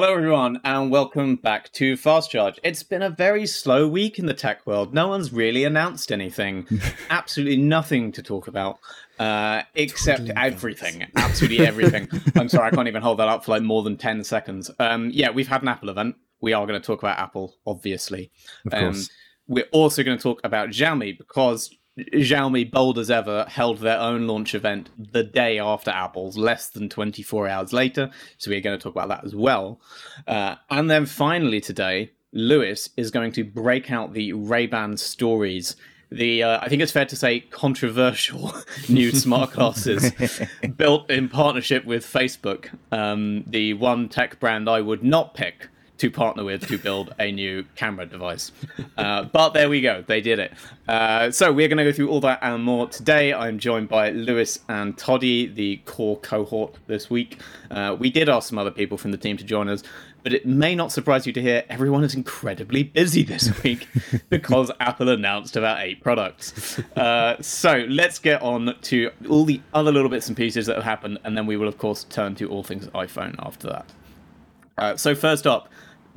Hello, everyone, and welcome back to Fast Charge. It's been a very slow week in the tech world. No one's really announced anything. Absolutely nothing to talk about, uh, except totally everything. Absolutely everything. I'm sorry, I can't even hold that up for like more than 10 seconds. Um, yeah, we've had an Apple event. We are going to talk about Apple, obviously. Of course. Um, we're also going to talk about Xiaomi because Xiaomi, bold as ever, held their own launch event the day after Apple's, less than 24 hours later. So we're going to talk about that as well. Uh, and then finally today, Lewis is going to break out the Ray-Ban stories. The uh, I think it's fair to say controversial new smart glasses built in partnership with Facebook, um, the one tech brand I would not pick to partner with to build a new camera device. Uh, but there we go, they did it. Uh, so we're going to go through all that and more today. I'm joined by Lewis and Toddy, the core cohort this week. Uh, we did ask some other people from the team to join us, but it may not surprise you to hear everyone is incredibly busy this week because Apple announced about eight products. Uh, so let's get on to all the other little bits and pieces that have happened, and then we will, of course, turn to all things iPhone after that. Uh, so first up,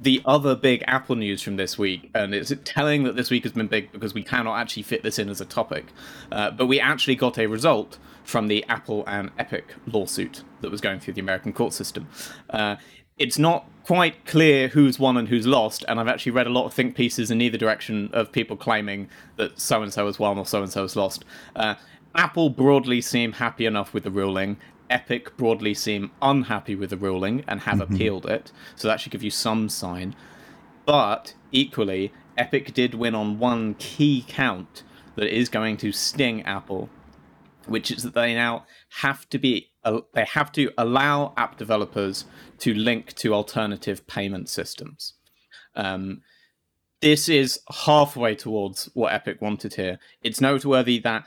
the other big Apple news from this week, and it's telling that this week has been big because we cannot actually fit this in as a topic, uh, but we actually got a result from the Apple and Epic lawsuit that was going through the American court system. Uh, it's not quite clear who's won and who's lost, and I've actually read a lot of think pieces in either direction of people claiming that so and so has won or so and so has lost. Uh, Apple broadly seem happy enough with the ruling. Epic broadly seem unhappy with the ruling and have mm-hmm. appealed it, so that should give you some sign. But equally, Epic did win on one key count that is going to sting Apple, which is that they now have to be uh, they have to allow app developers to link to alternative payment systems. Um, this is halfway towards what Epic wanted here. It's noteworthy that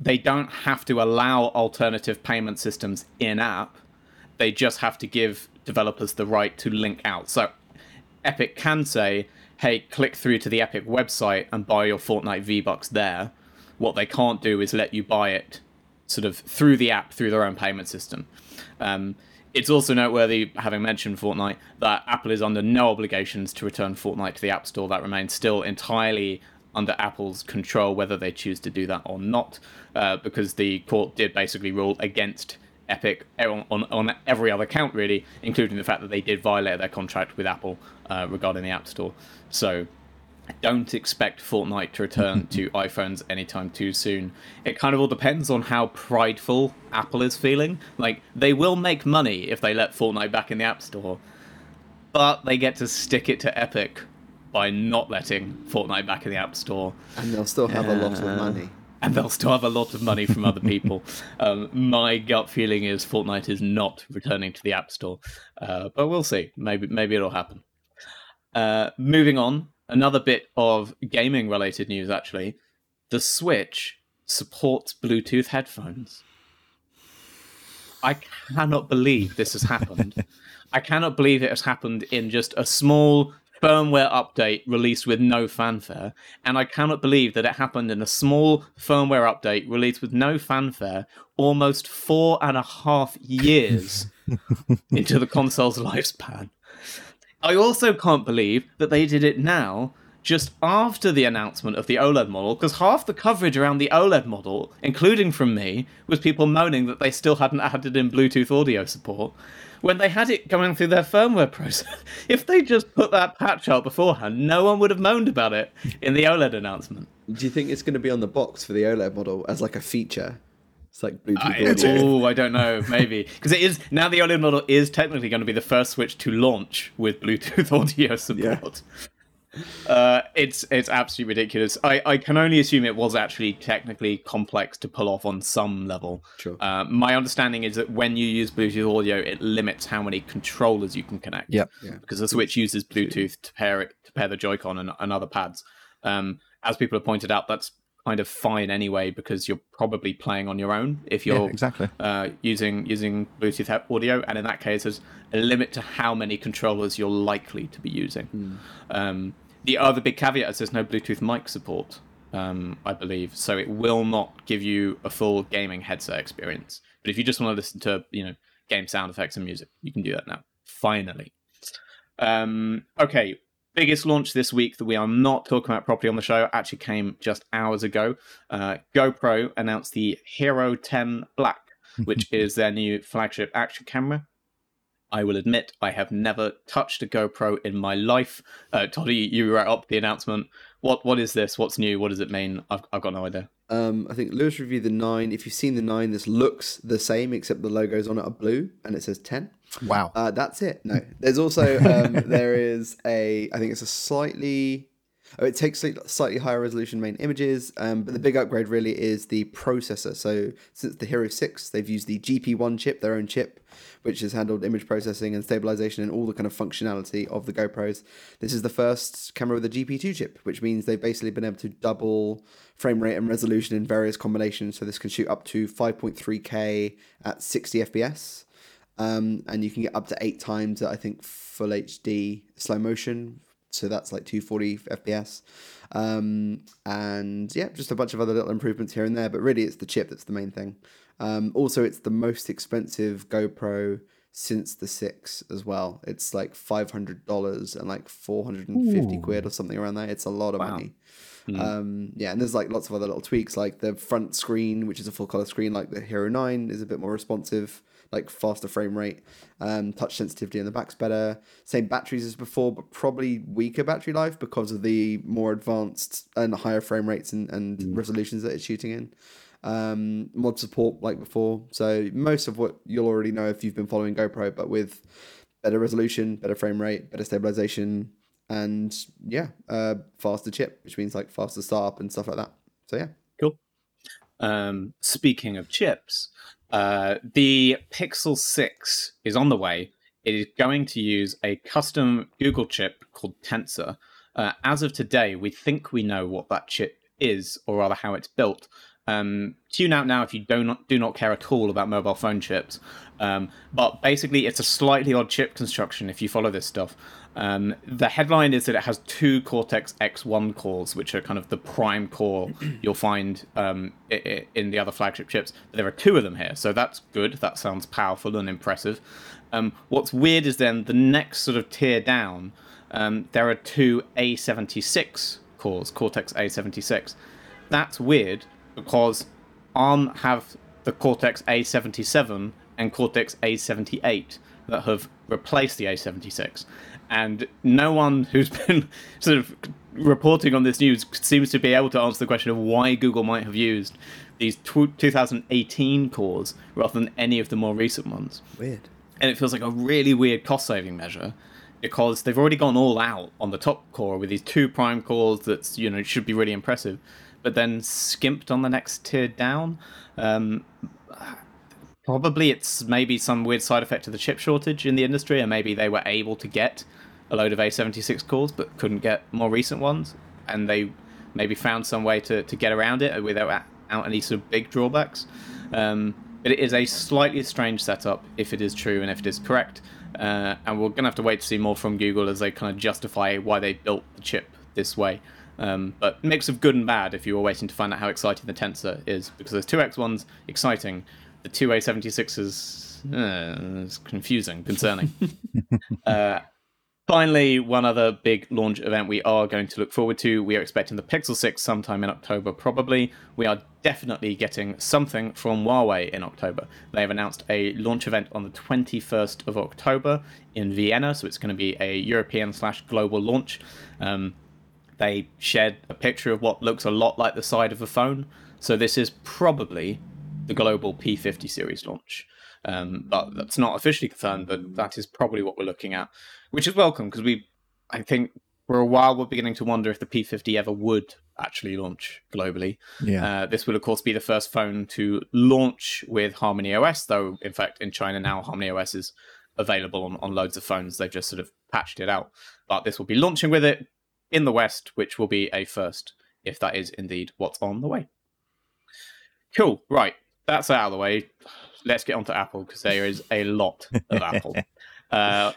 they don't have to allow alternative payment systems in app. They just have to give developers the right to link out. So Epic can say, hey, click through to the Epic website and buy your Fortnite V Bucks there. What they can't do is let you buy it sort of through the app, through their own payment system. Um, it's also noteworthy, having mentioned Fortnite, that Apple is under no obligations to return Fortnite to the App Store. That remains still entirely under Apple's control whether they choose to do that or not, uh, because the court did basically rule against Epic on, on, on, every other count, really, including the fact that they did violate their contract with Apple uh, regarding the App Store. So don't expect Fortnite to return to iPhones anytime too soon. It kind of all depends on how prideful Apple is feeling. Like, they will make money if they let Fortnite back in the App Store, but they get to stick it to Epic by not letting Fortnite back in the App Store. And they'll still have uh, a lot of money. And they'll still have a lot of money from other people. um, my gut feeling is Fortnite is not returning to the App Store, uh, but we'll see. Maybe maybe it'll happen. Uh, moving on, another bit of gaming related news. Actually, the Switch supports Bluetooth headphones. I cannot believe this has happened. I cannot believe it has happened in just a small firmware update released with no fanfare, and I cannot believe that it happened in a small firmware update released with no fanfare almost four and a half years into the console's lifespan. I also can't believe that they did it now just after the announcement of the OLED model, because half the coverage around the OLED model, including from me, was people moaning that they still hadn't added in Bluetooth audio support when they had it going through their firmware process. if they just put that patch out beforehand, no one would have moaned about it in the OLED announcement. Do you think it's going to be on the box for the OLED model as like a feature? It's like Bluetooth. I, oh, I don't know. Maybe because it is now the OLED model is technically going to be the first Switch to launch with Bluetooth audio support. Yeah. Uh, it's it's absolutely ridiculous. I, I can only assume it was actually technically complex to pull off on some level. Sure. Uh, my understanding is that when you use Bluetooth audio, it limits how many controllers you can connect. Yep. Yeah. Because the Switch uses Bluetooth to pair it to pair the Joy-Con and, and other pads. Um, as people have pointed out, that's kind of fine anyway because you're probably playing on your own if you're yeah, exactly uh, using using Bluetooth audio, and in that case, there's a limit to how many controllers you're likely to be using. Mm. Um, the other big caveat is there's no Bluetooth mic support, um, I believe, so it will not give you a full gaming headset experience. But if you just want to listen to you know game sound effects and music, you can do that now. Finally. Um, okay, biggest launch this week that we are not talking about properly on the show actually came just hours ago. Uh, GoPro announced the Hero 10 Black, which is their new flagship action camera. I will admit I have never touched a GoPro in my life. Uh, Toddy, you wrote up the announcement. What what is this? What's new? What does it mean? I've I've got no idea. Um, I think Lewis reviewed the nine. If you've seen the nine, this looks the same except the logos on it are blue and it says ten. Wow. Uh, that's it. No, there's also um, there is a. I think it's a slightly. Oh, it takes slightly higher resolution main images, um, but the big upgrade really is the processor. So since the Hero Six, they've used the GP1 chip, their own chip, which has handled image processing and stabilization and all the kind of functionality of the GoPros. This is the first camera with a GP2 chip, which means they've basically been able to double frame rate and resolution in various combinations. So this can shoot up to 5.3K at 60 FPS. Um, and you can get up to eight times I think, full HD slow motion. So that's like 240 FPS. Um, and yeah, just a bunch of other little improvements here and there. But really, it's the chip that's the main thing. Um, also, it's the most expensive GoPro since the six as well. It's like five hundred dollars and like four hundred and fifty quid or something around there. It's a lot of wow. money. Mm. Um, yeah, and there's like lots of other little tweaks, like the front screen, which is a full color screen, like the Hero Nine, is a bit more responsive like faster frame rate, um, touch sensitivity in the back's better. Same batteries as before, but probably weaker battery life because of the more advanced and higher frame rates and, and mm. resolutions that it's shooting in. Um, mod support like before. So most of what you'll already know if you've been following GoPro, but with better resolution, better frame rate, better stabilization, and yeah, uh, faster chip, which means like faster startup and stuff like that. So yeah, cool. Um, speaking of chips, uh, the Pixel 6 is on the way. It is going to use a custom Google chip called Tensor. Uh, as of today, we think we know what that chip is, or rather how it's built. Um, tune out now if you do not do not care at all about mobile phone chips. Um, but basically, it's a slightly odd chip construction if you follow this stuff. Um, the headline is that it has two Cortex X1 cores, which are kind of the prime core you'll find um, in the other flagship chips. But there are two of them here, so that's good. That sounds powerful and impressive. Um, what's weird is then the next sort of tier down, um, there are two A76 cores, Cortex A76. That's weird because ARM have the Cortex A77 and Cortex A78 that have replaced the A76 and no one who's been sort of reporting on this news seems to be able to answer the question of why Google might have used these 2018 cores rather than any of the more recent ones. Weird. And it feels like a really weird cost saving measure because they've already gone all out on the top core with these two prime cores that you know should be really impressive, but then skimped on the next tier down. Um, probably it's maybe some weird side effect of the chip shortage in the industry, and maybe they were able to get a load of A76 cores but couldn't get more recent ones, and they maybe found some way to, to get around it without any sort of big drawbacks. Um, but it is a slightly strange setup if it is true and if it is correct. Uh, and we're going to have to wait to see more from Google as they kind of justify why they built the chip this way. Um, but mix of good and bad if you were waiting to find out how exciting the Tensor is, because there's two X1s exciting, the two A76s uh, is confusing, concerning. uh, Finally, one other big launch event we are going to look forward to. We are expecting the Pixel 6 sometime in October, probably. We are definitely getting something from Huawei in October. They have announced a launch event on the 21st of October in Vienna, so it's going to be a European slash global launch. Um, they shared a picture of what looks a lot like the side of a phone. So this is probably the global P50 series launch. Um, but that's not officially confirmed, but that is probably what we're looking at, which is welcome because we, I think, for a while we're beginning to wonder if the P50 ever would actually launch globally. Yeah. Uh, this will, of course, be the first phone to launch with Harmony OS, though, in fact, in China now, Harmony OS is available on, on loads of phones. They've just sort of patched it out. But this will be launching with it in the West, which will be a first, if that is indeed what's on the way. Cool. Right. That's out of the way let's get on to Apple because there is a lot of Apple. Uh,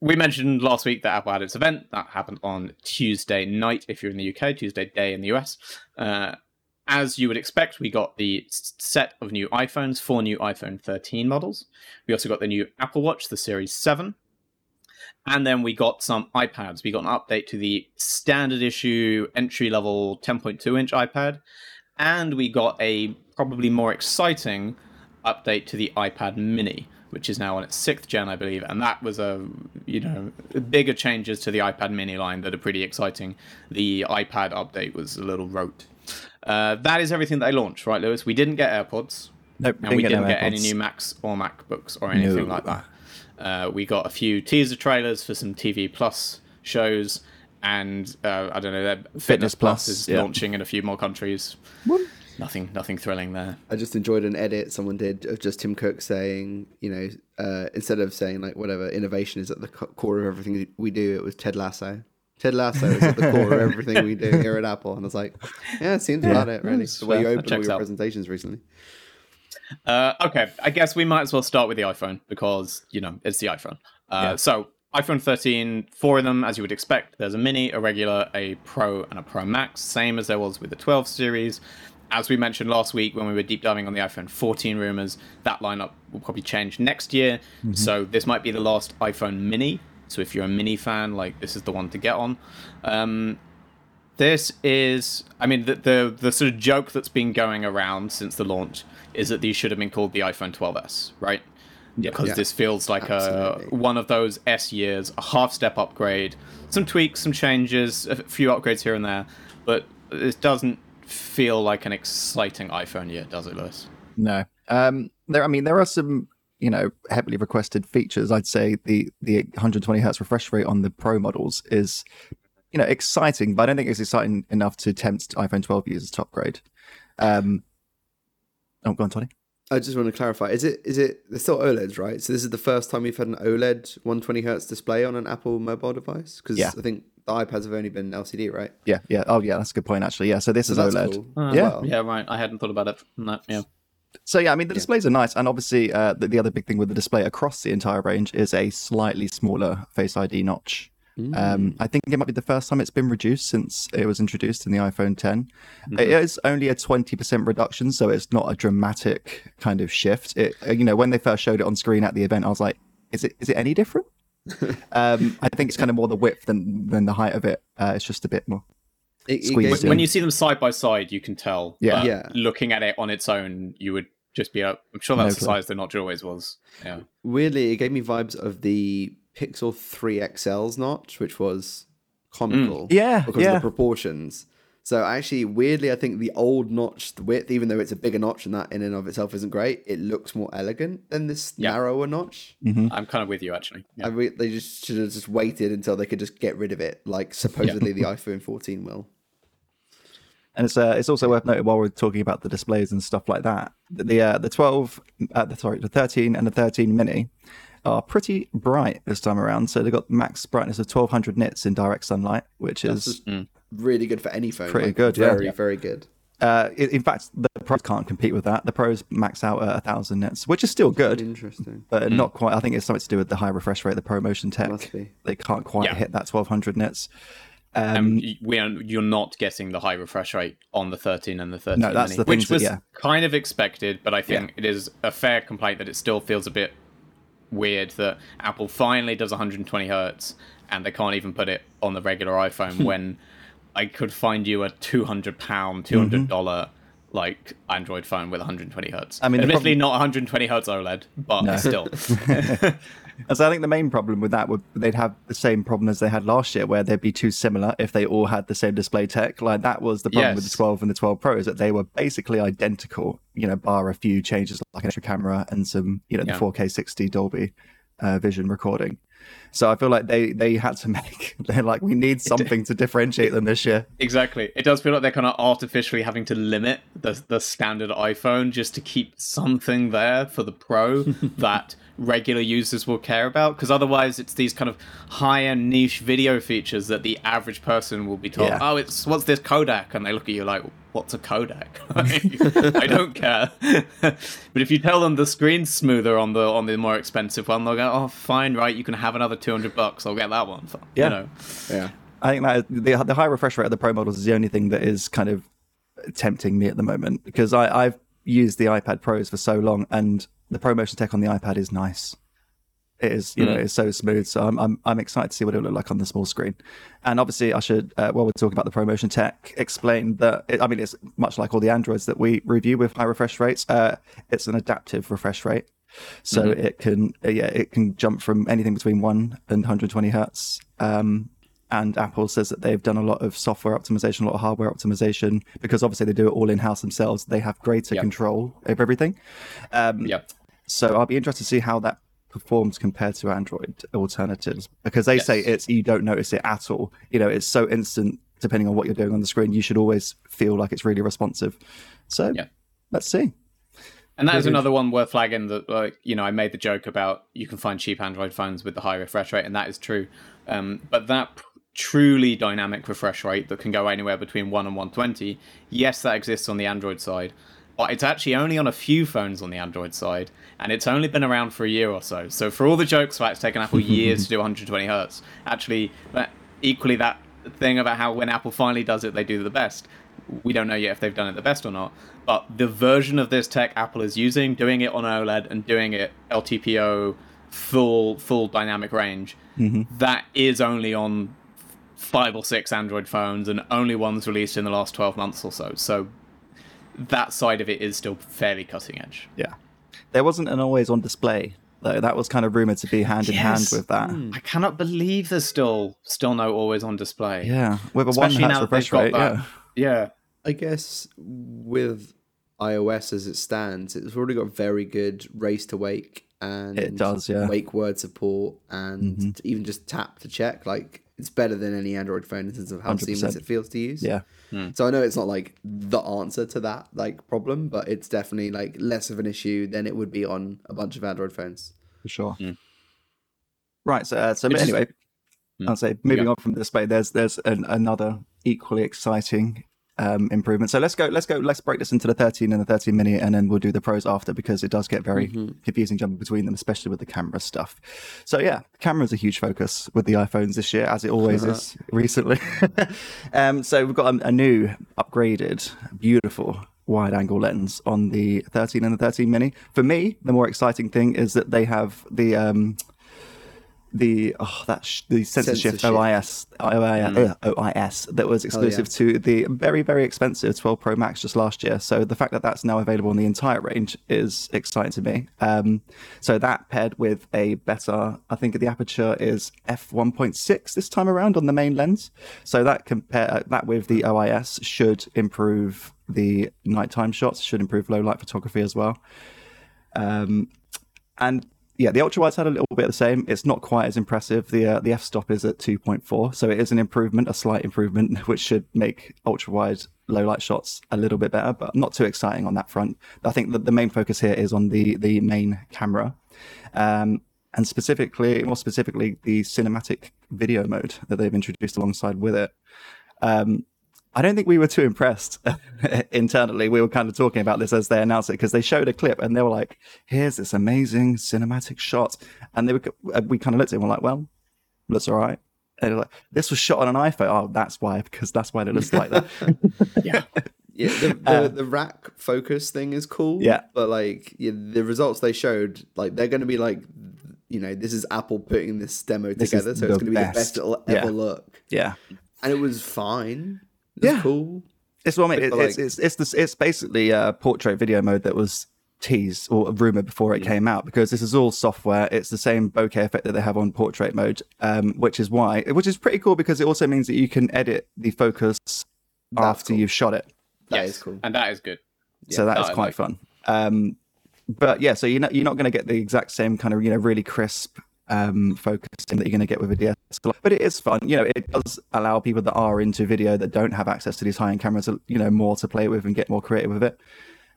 we mentioned last week that Apple had its event that happened on Tuesday night if you're in the UK, Tuesday day in the US. Uh, as you would expect, we got the set of new iPhones, four new iPhone 13 models. We also got the new Apple Watch, the Series 7. And then we got some iPads. We got an update to the standard issue entry level 10.2 inch iPad. And we got a probably more exciting update to the iPad mini, which is now on its sixth gen, I believe. And that was a, you know, bigger changes to the iPad mini line that are pretty exciting. The iPad update was a little rote. Uh, that is everything that I launched, right, Lewis? We didn't get AirPods. Nope, And we didn't no get any new Macs or MacBooks or anything No. like that. Uh, we got a few teaser trailers for some TV Plus shows, and uh, I don't know, their Fitness, Plus, Plus, is yeah. launching in a few more countries. Nothing, nothing thrilling there. I just enjoyed an edit someone did of just Tim Cook saying, you know, uh, instead of saying like whatever innovation is at the core of everything we do, it was Ted Lasso. Ted Lasso is at the core of everything we do here at Apple, and I was like, yeah, it seems about it really. The way you fair. Opened all your out. presentations recently. Uh, okay, I guess we might as well start with the iPhone because you know it's the iPhone. Uh, Yeah. So iPhone 13, four of them as you would expect. There's a mini, a regular, a Pro, and a Pro Max, same as there was with the 12 series. As we mentioned last week when we were deep diving on the iPhone 14 rumors, that lineup will probably change next year. So this might be the last iPhone mini. So if you're a mini fan, like this is the one to get on. Um, this is, I mean, the, the the sort of joke that's been going around since the launch is that these should have been called the iPhone 12s, right? Yeah, because Yeah. this feels like a one of those S years, a half step upgrade, some tweaks, some changes, a few upgrades here and there, but it doesn't feel like an exciting iPhone year, does it, Lewis? No. Um, there. I mean, there are some, you know, heavily requested features. I'd say the the 120 hertz refresh rate on the Pro models is, you know, exciting, but I don't think it's exciting enough to tempt iPhone 12 users to upgrade. Um, oh, go on, Tony. I just want to clarify: is it is it they're still OLEDs, right? So this is the first time you've had an OLED 120 hertz display on an Apple mobile device because Yeah. I think the iPads have only been LCD, right? Yeah, yeah. Oh, yeah. That's a good point, actually. Yeah. So this So is that's OLED. cool. as Yeah. well. Yeah, right. I hadn't thought about it. No, yeah. So yeah, I mean the displays are nice, and obviously uh, the, the other big thing with the display across the entire range is a slightly smaller Face ID notch. Um, I think it might be the first time it's been reduced since it was introduced in the iPhone 10. It is only a 20% reduction, so it's not a dramatic kind of shift. It, uh, you know, when they first showed it on screen at the event, I was like, "Is it is it any different?" um, I think it's kind of more the width than than the height of it. Uh, it's just a bit more. It, it Squeeze. When you see them side by side, you can tell. Yeah. Yeah. Looking at it on its own, you would just be. Uh, I'm sure that's No the size the notch always was. Yeah. weirdly, it gave me vibes of the Pixel 3 XL's notch, which was comical. Yeah, because yeah. of the proportions. So actually, weirdly, I think the old notch the width, even though it's a bigger notch and that in and of itself isn't great, it looks more elegant than this Yeah. narrower notch. I'm kind of with you actually. Yeah. I re- they just should have just waited until they could just get rid of it, like supposedly the iPhone 14 will. And it's uh, it's also worth noting while we're talking about the displays and stuff like that, that the uh, the 12, uh, the, sorry, the 13 and the 13 mini are pretty bright this time around. So they've got max brightness of 1200 nits in direct sunlight, which is Really good for any phone. Pretty like, good, yeah. Very, Yeah. very good. uh, in in fact the pros can't compete with that. The pros max out at 1000 nits, which is still good, Interesting. but not quite. I think it's something to do with the high refresh rate of the ProMotion tech. Must be. They can't quite Yeah. hit that 1200 nits. Um, y- we are, you're not getting the high refresh rate on the 13 and the 13 No, that's mini, the things which that- was yeah. kind of expected, but I think it is a fair complaint that it still feels a bit weird that Apple finally does 120 hertz and they can't even put it on the regular iPhone when I could find you a 200 pound, 200 dollars like Android phone with 120 hertz. Mm-hmm. I mean, admittedly problem- not 120 hertz OLED, but still. And so I think the main problem with that would they'd have the same problem as they had last year, where they'd be too similar if they all had the same display tech. Like that was the problem with the 12 and the 12 Pro is that they were basically identical, you know, bar a few changes like an extra camera and some, you know, the 4K 60 Dolby uh, Vision recording. So I feel like they they had to make they're like we need something to differentiate them this year. Exactly. It does feel like they're kind of artificially having to limit the the standard iPhone just to keep something there for the Pro that regular users will care about. Because otherwise, it's these kind of higher niche video features that the average person will be told, Yeah. "Oh, it's what's this codec?" and they look at you like, "What's a codec?" I don't care. but if you tell them the screen's smoother on the on the more expensive one, they'll go, "Oh, fine, right. You can have another two hundred bucks. I'll get that one." For, Yeah. You know. Yeah. I think that the the high refresh rate of the Pro models is the only thing that is kind of tempting me at the moment because I, I've used the iPad Pros for so long, and the ProMotion tech on the iPad is nice. It is, you know, Mm. it's so smooth. So I'm, I'm, I'm excited to see what it'll look like on the small screen. And obviously, I should, uh, while we're talking about the ProMotion tech, explain that. It, I mean, it's much like all the Androids that we review with high refresh rates. Uh, it's an adaptive refresh rate, so it can, uh, yeah, it can jump from anything between one and 120 hertz. Um, and Apple says that they've done a lot of software optimization, a lot of hardware optimization, because obviously they do it all in house themselves. They have greater Yep. control over everything. Um, Yep. so I'll be interested to see how that performs compared to Android alternatives because they say it's you don't notice it at all. You know, it's so instant depending on what you're doing on the screen. You should always feel like it's really responsive. So Yeah. let's see. And that's another one worth flagging that, like, you know, I made the joke about you can find cheap Android phones with the high refresh rate, and that is true. Um, but that truly dynamic refresh rate that can go anywhere between 1 and 120, yes, that exists on the Android side. But it's actually only on a few phones on the Android side, and it's only been around for a year or so. So for all the jokes about it's taken Apple years to do 120 hertz, actually, that, equally that thing about how when Apple finally does it, they do the best. We don't know yet if they've done it the best or not. But the version of this tech Apple is using, doing it on OLED and doing it LTPO, full full dynamic range, mm-hmm. that is only on five or six Android phones and only ones released in the last 12 months or so. So that side of it is still fairly cutting edge. Yeah. There wasn't an always on display though. That was kind of rumored to be hand in hand with that. Hmm. I cannot believe there's still still no always on display. Yeah, with a Especially one hertz refresh rate. that. Yeah. Yeah. I guess with iOS as it stands, it's already got very good race to wake and It does, yeah. Mm-hmm. wake word support and even just tap to check. Like it's better than any Android phone in terms of how 100%. seamless it feels to use. Yeah. So I know it's not like the answer to that like problem, but it's definitely like less of an issue than it would be on a bunch of Android phones. for sure. Mm. Right. So, uh, so Which is- anyway, Mm. I'll say moving Yeah. on from the display, there's there's an, another equally exciting um, improvement. So let's go. Let's go. Let's break this into the 13 and the 13 mini, and then we'll do the pros after because it does get very confusing jumping between them, especially with the camera stuff. So yeah, camera's a huge focus with the iPhones this year, as it always is recently. um, so we've got a, a new, upgraded, beautiful wide-angle lens on the 13 and the 13 mini. For me, the more exciting thing is that they have the um, the oh that sh- the sensor, Sensor shift. OIS OIS, uh, OIS that was exclusive to the very very expensive 12 Pro Max just last year. So the fact that that's now available in the entire range is exciting to me. Um, so that paired with a better, I think the aperture is f 1.6 this time around on the main lens. So that compare uh, that with the OIS should improve the nighttime shots, should improve low light photography as well. Um, and yeah, the ultra wide's had a little bit of the same. It's not quite as impressive. The uh, the f stop is at 2.4, so it is an improvement, a slight improvement, which should make ultra wide low light shots a little bit better, but not too exciting on that front. I think that the main focus here is on the the main camera, um, and specifically, more specifically, the cinematic video mode that they've introduced alongside with it. Um, I don't think we were too impressed internally. We were kind of talking about this as they announced it because they showed a clip and they were like, "Here's this amazing cinematic shot," and they were, we kind of looked at it and were like, "Well, looks all right." And they're like, "This was shot on an iPhone." Oh, that's why, because that's why it looks like that. Yeah. Yeah, the the, the rack focus thing is cool. Uh, Yeah. but like yeah, the results they showed, like they're going to be like, you know, this is Apple putting this demo This together, so it's going to be the best. best it'll Yeah. ever look. yeah, And it was fine. It was Yeah. cool. it's what I mean. It, But, it's, like- it's it's this, it's basically a portrait video mode that was teased or rumored before it came out because this is all software. It's the same bokeh effect that they have on portrait mode, um, which is why, which is pretty cool because it also means that you can edit the focus after cool. you've shot it. That yes. is cool. And that is good. so that that is I quite like. fun. Um, but yeah, so you're not you're not going to get the exact same kind of you know really crisp um, focusing that you're going to get with a DSLR, but it is fun. You know, it does allow people that are into video that don't have access to these high end cameras, you know, more to play with and get more creative with it.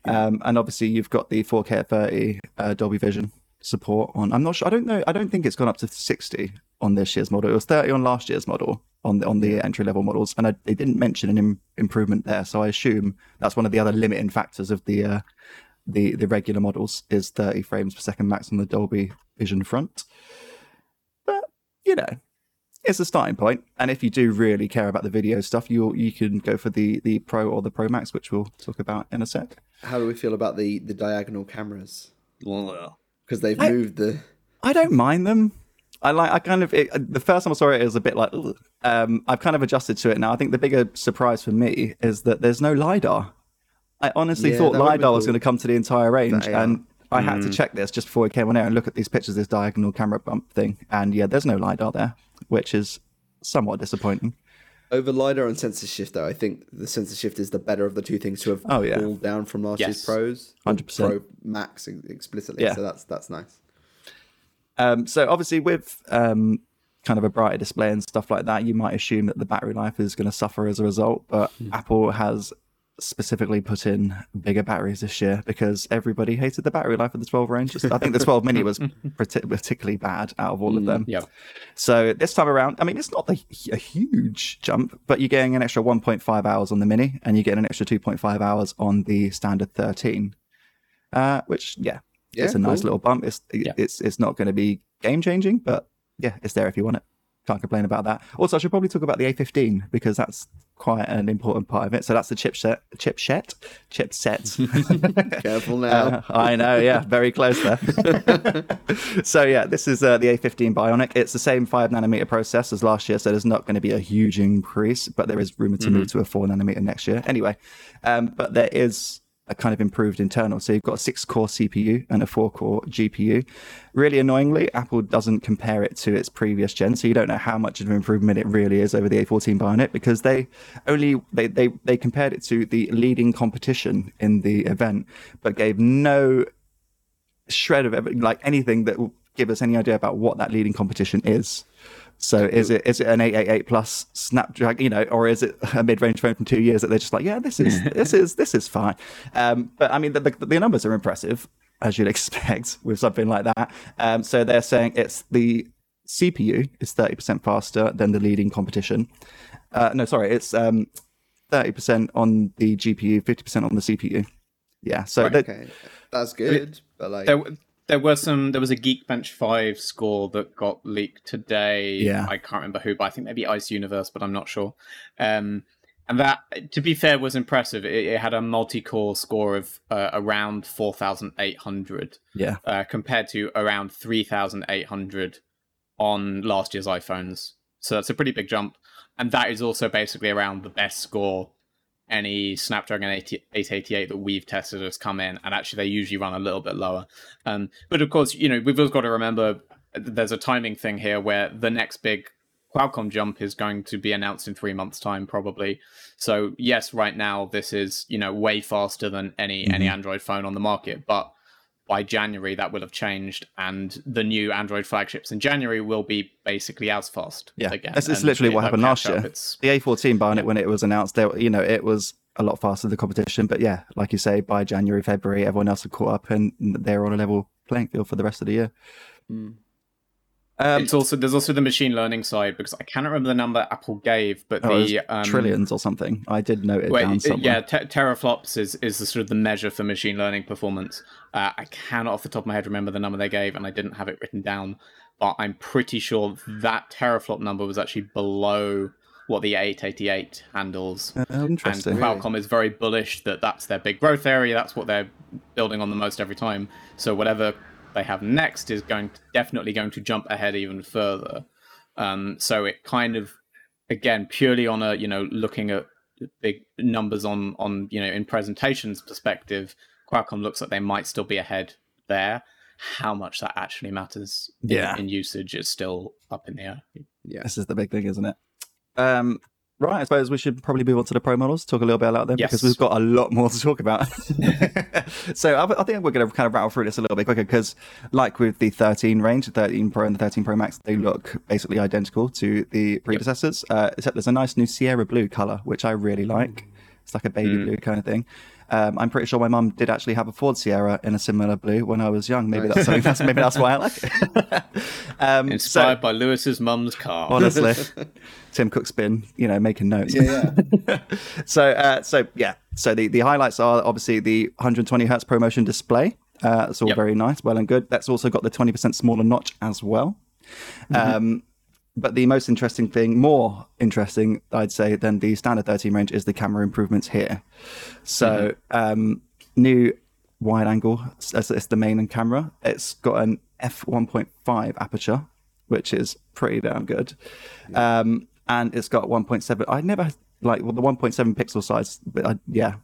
Um, and obviously, you've got the 4K at 30 uh, Dolby Vision support on. I'm not sure. I don't know. I don't think it's gone up to 60 on this year's model. It was 30 on last year's model on the on the entry level models, and I, they didn't mention an Im- improvement there. So I assume that's one of the other limiting factors of the uh, the the regular models is 30 frames per second max on the Dolby Vision front. But you know, it's a starting point, and if you do really care about the video stuff, you you can go for the the Pro or the Pro Max, which we'll talk about in a sec. How do we feel about the the diagonal cameras? Because they've I- moved the I don't mind them. I like. I kind of. It, the first time I saw it, it was a bit like. Um, I've kind of adjusted to it now. I think the bigger surprise for me is that there's no lidar. I honestly Yeah, thought that would've lidar was going to come to the entire range, That, yeah. and I had to check this just before we came on air and look at these pictures, this diagonal camera bump thing, and yeah, there's no lidar there, which is somewhat disappointing. Over LiDAR and sensor shift, though, I think the sensor shift is the better of the two things to have Oh, yeah. pulled down from last year's pros. 100%. Pro Max explicitly. Yeah. So that's that's nice. Um, so obviously, with um, kind of a brighter display and stuff like that, you might assume that the battery life is going to suffer as a result. But Apple has specifically put in bigger batteries this year because everybody hated the battery life of the 12 range. I think the 12 mini was partic- particularly bad out of all of them. Yep. So this time around, I mean, it's not a, a huge jump, but you're getting an extra 1.5 hours on the mini, and you get an extra 2.5 hours on the standard 13. Uh, which, yeah, it's Yeah, a nice cool. little bump. It's it's it's not going to be game changing, but yeah, it's there if you want it. Can't complain about that. Also, I should probably talk about the A15 because that's quite an important part of it. So that's the chipset, chipset, chipset. Careful now. Uh, I know, yeah, very close there. so yeah, this is uh, the A15 Bionic. It's the same five nanometer process as last year, so there's not going to be a huge increase, but there is room to move to a four nanometer next year. Anyway, um, but there is a kind of improved internal. So you've got a six core CPU and a four core GPU. Really annoyingly, Apple doesn't compare it to its previous gen, so you don't know how much of an improvement it really is over the A14 Bionic because they only they they, they compared it to the leading competition in the event, but gave no shred of like anything that will give us any idea about what that leading competition is. So is it is it an 888 plus Snapdragon, you know, or is it a mid-range phone from two years that they're just like, yeah, this is this is this is fine. Um, but I mean, the, the, the numbers are impressive as you'd expect with something like that. Um, so they're saying it's the CPU is 30% faster than the leading competition. Uh, no, sorry, it's um, 30% on the GPU, 50% on the CPU. Yeah, so Right, that- Okay, that's good. But like, There, there were some. There was a Geekbench Five score that got leaked today. Yeah. I can't remember who, but I think maybe Ice Universe, but I'm not sure. Um, and that, to be fair, was impressive. It, it had a multi-core score of uh, around four thousand eight hundred, yeah, uh, compared to around three thousand eight hundred on last year's iPhones. So that's a pretty big jump, and that is also basically around the best score any Snapdragon 80 888 that we've tested has come in, and actually they usually run a little bit lower. Um, but of course, you know we've also got to remember there's a timing thing here where the next big Qualcomm jump is going to be announced in three months' time, probably. So yes, right now this is you know way faster than any any Android phone on the market, but by January that will have changed, and the new Android flagships in January will be basically as fast. Yeah, again. that's, that's and literally what happened last catch up. year. It's The A14 Bionic, when it was announced, there, you know, it was a lot faster than the competition. But yeah, like you say, by January, February, everyone else had caught up, and they're on a level playing field for the rest of the year. Mm. Um, it's also there's also the machine learning side because I cannot remember the number Apple gave, but oh, the um, trillions or something. I did note it Wait, down somewhere. yeah, te- teraflops is is the sort of the measure for machine learning performance. Uh, I cannot off the top of my head remember the number they gave, and I didn't have it written down, but I'm pretty sure that teraflop number was actually below what the 888 handles. Uh, And interesting. Qualcomm is very bullish that that's their big growth area. That's what they're building on the most every time. So whatever they have next is going to, definitely going to jump ahead even further. Um, so it kind of, again, purely on a you know looking at big numbers on on you know in presentations perspective, Qualcomm looks like they might still be ahead there. How much that actually matters in, Yeah. in usage is still up in the air. Yeah. This is the big thing, isn't it? Um, right, I suppose we should probably move on to the Pro models, talk a little bit about them Yes. because we've got a lot more to talk about. so I, I think we're going to kind of rattle through this a little bit quicker because, like with the 13 range, the 13 Pro and the 13 Pro Max, they look basically identical to the predecessors, uh, except there's a nice new Sierra blue color, which I really like. It's like a baby blue kind of thing. Um, I'm pretty sure my mum did actually have a Ford Sierra in a similar blue when I was young. Maybe that's something. That's, maybe that's why I like it. um, so- Inspired by Lewis's mum's car. honestly. Tim Cook's been, you know, making notes. Yeah, yeah. so, uh, so yeah. So the, the highlights are obviously the 120 hertz ProMotion display. Uh, it's all Yep. very nice, well and good. That's also got the 20% smaller notch as well. Um, but the most interesting thing, more interesting, I'd say, than the standard 13 range is the camera improvements here. So, um, new wide angle, it's, it's the main camera. It's got an f1.5 aperture, which is pretty damn good. Um, and it's got 1.7. I never like well, the 1.7 pixel size, but I, yeah.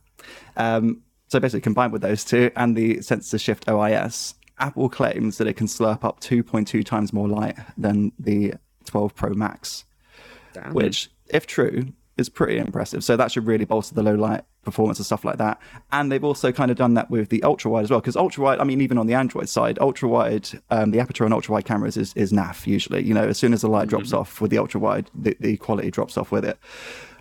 Um, so basically, combined with those two and the sensor shift OIS, Apple claims that it can slurp up 2.2 times more light than the 12 Pro Max, Damn. which, if true, is pretty impressive. So that should really bolster the low light performance and stuff like that. And they've also kind of done that with the ultra wide as well, because ultra wide, I mean, even on the Android side, ultra wide, um, the aperture on ultra wide cameras is, is naff usually. You know, as soon as the light drops off with the ultra wide, the, the quality drops off with it.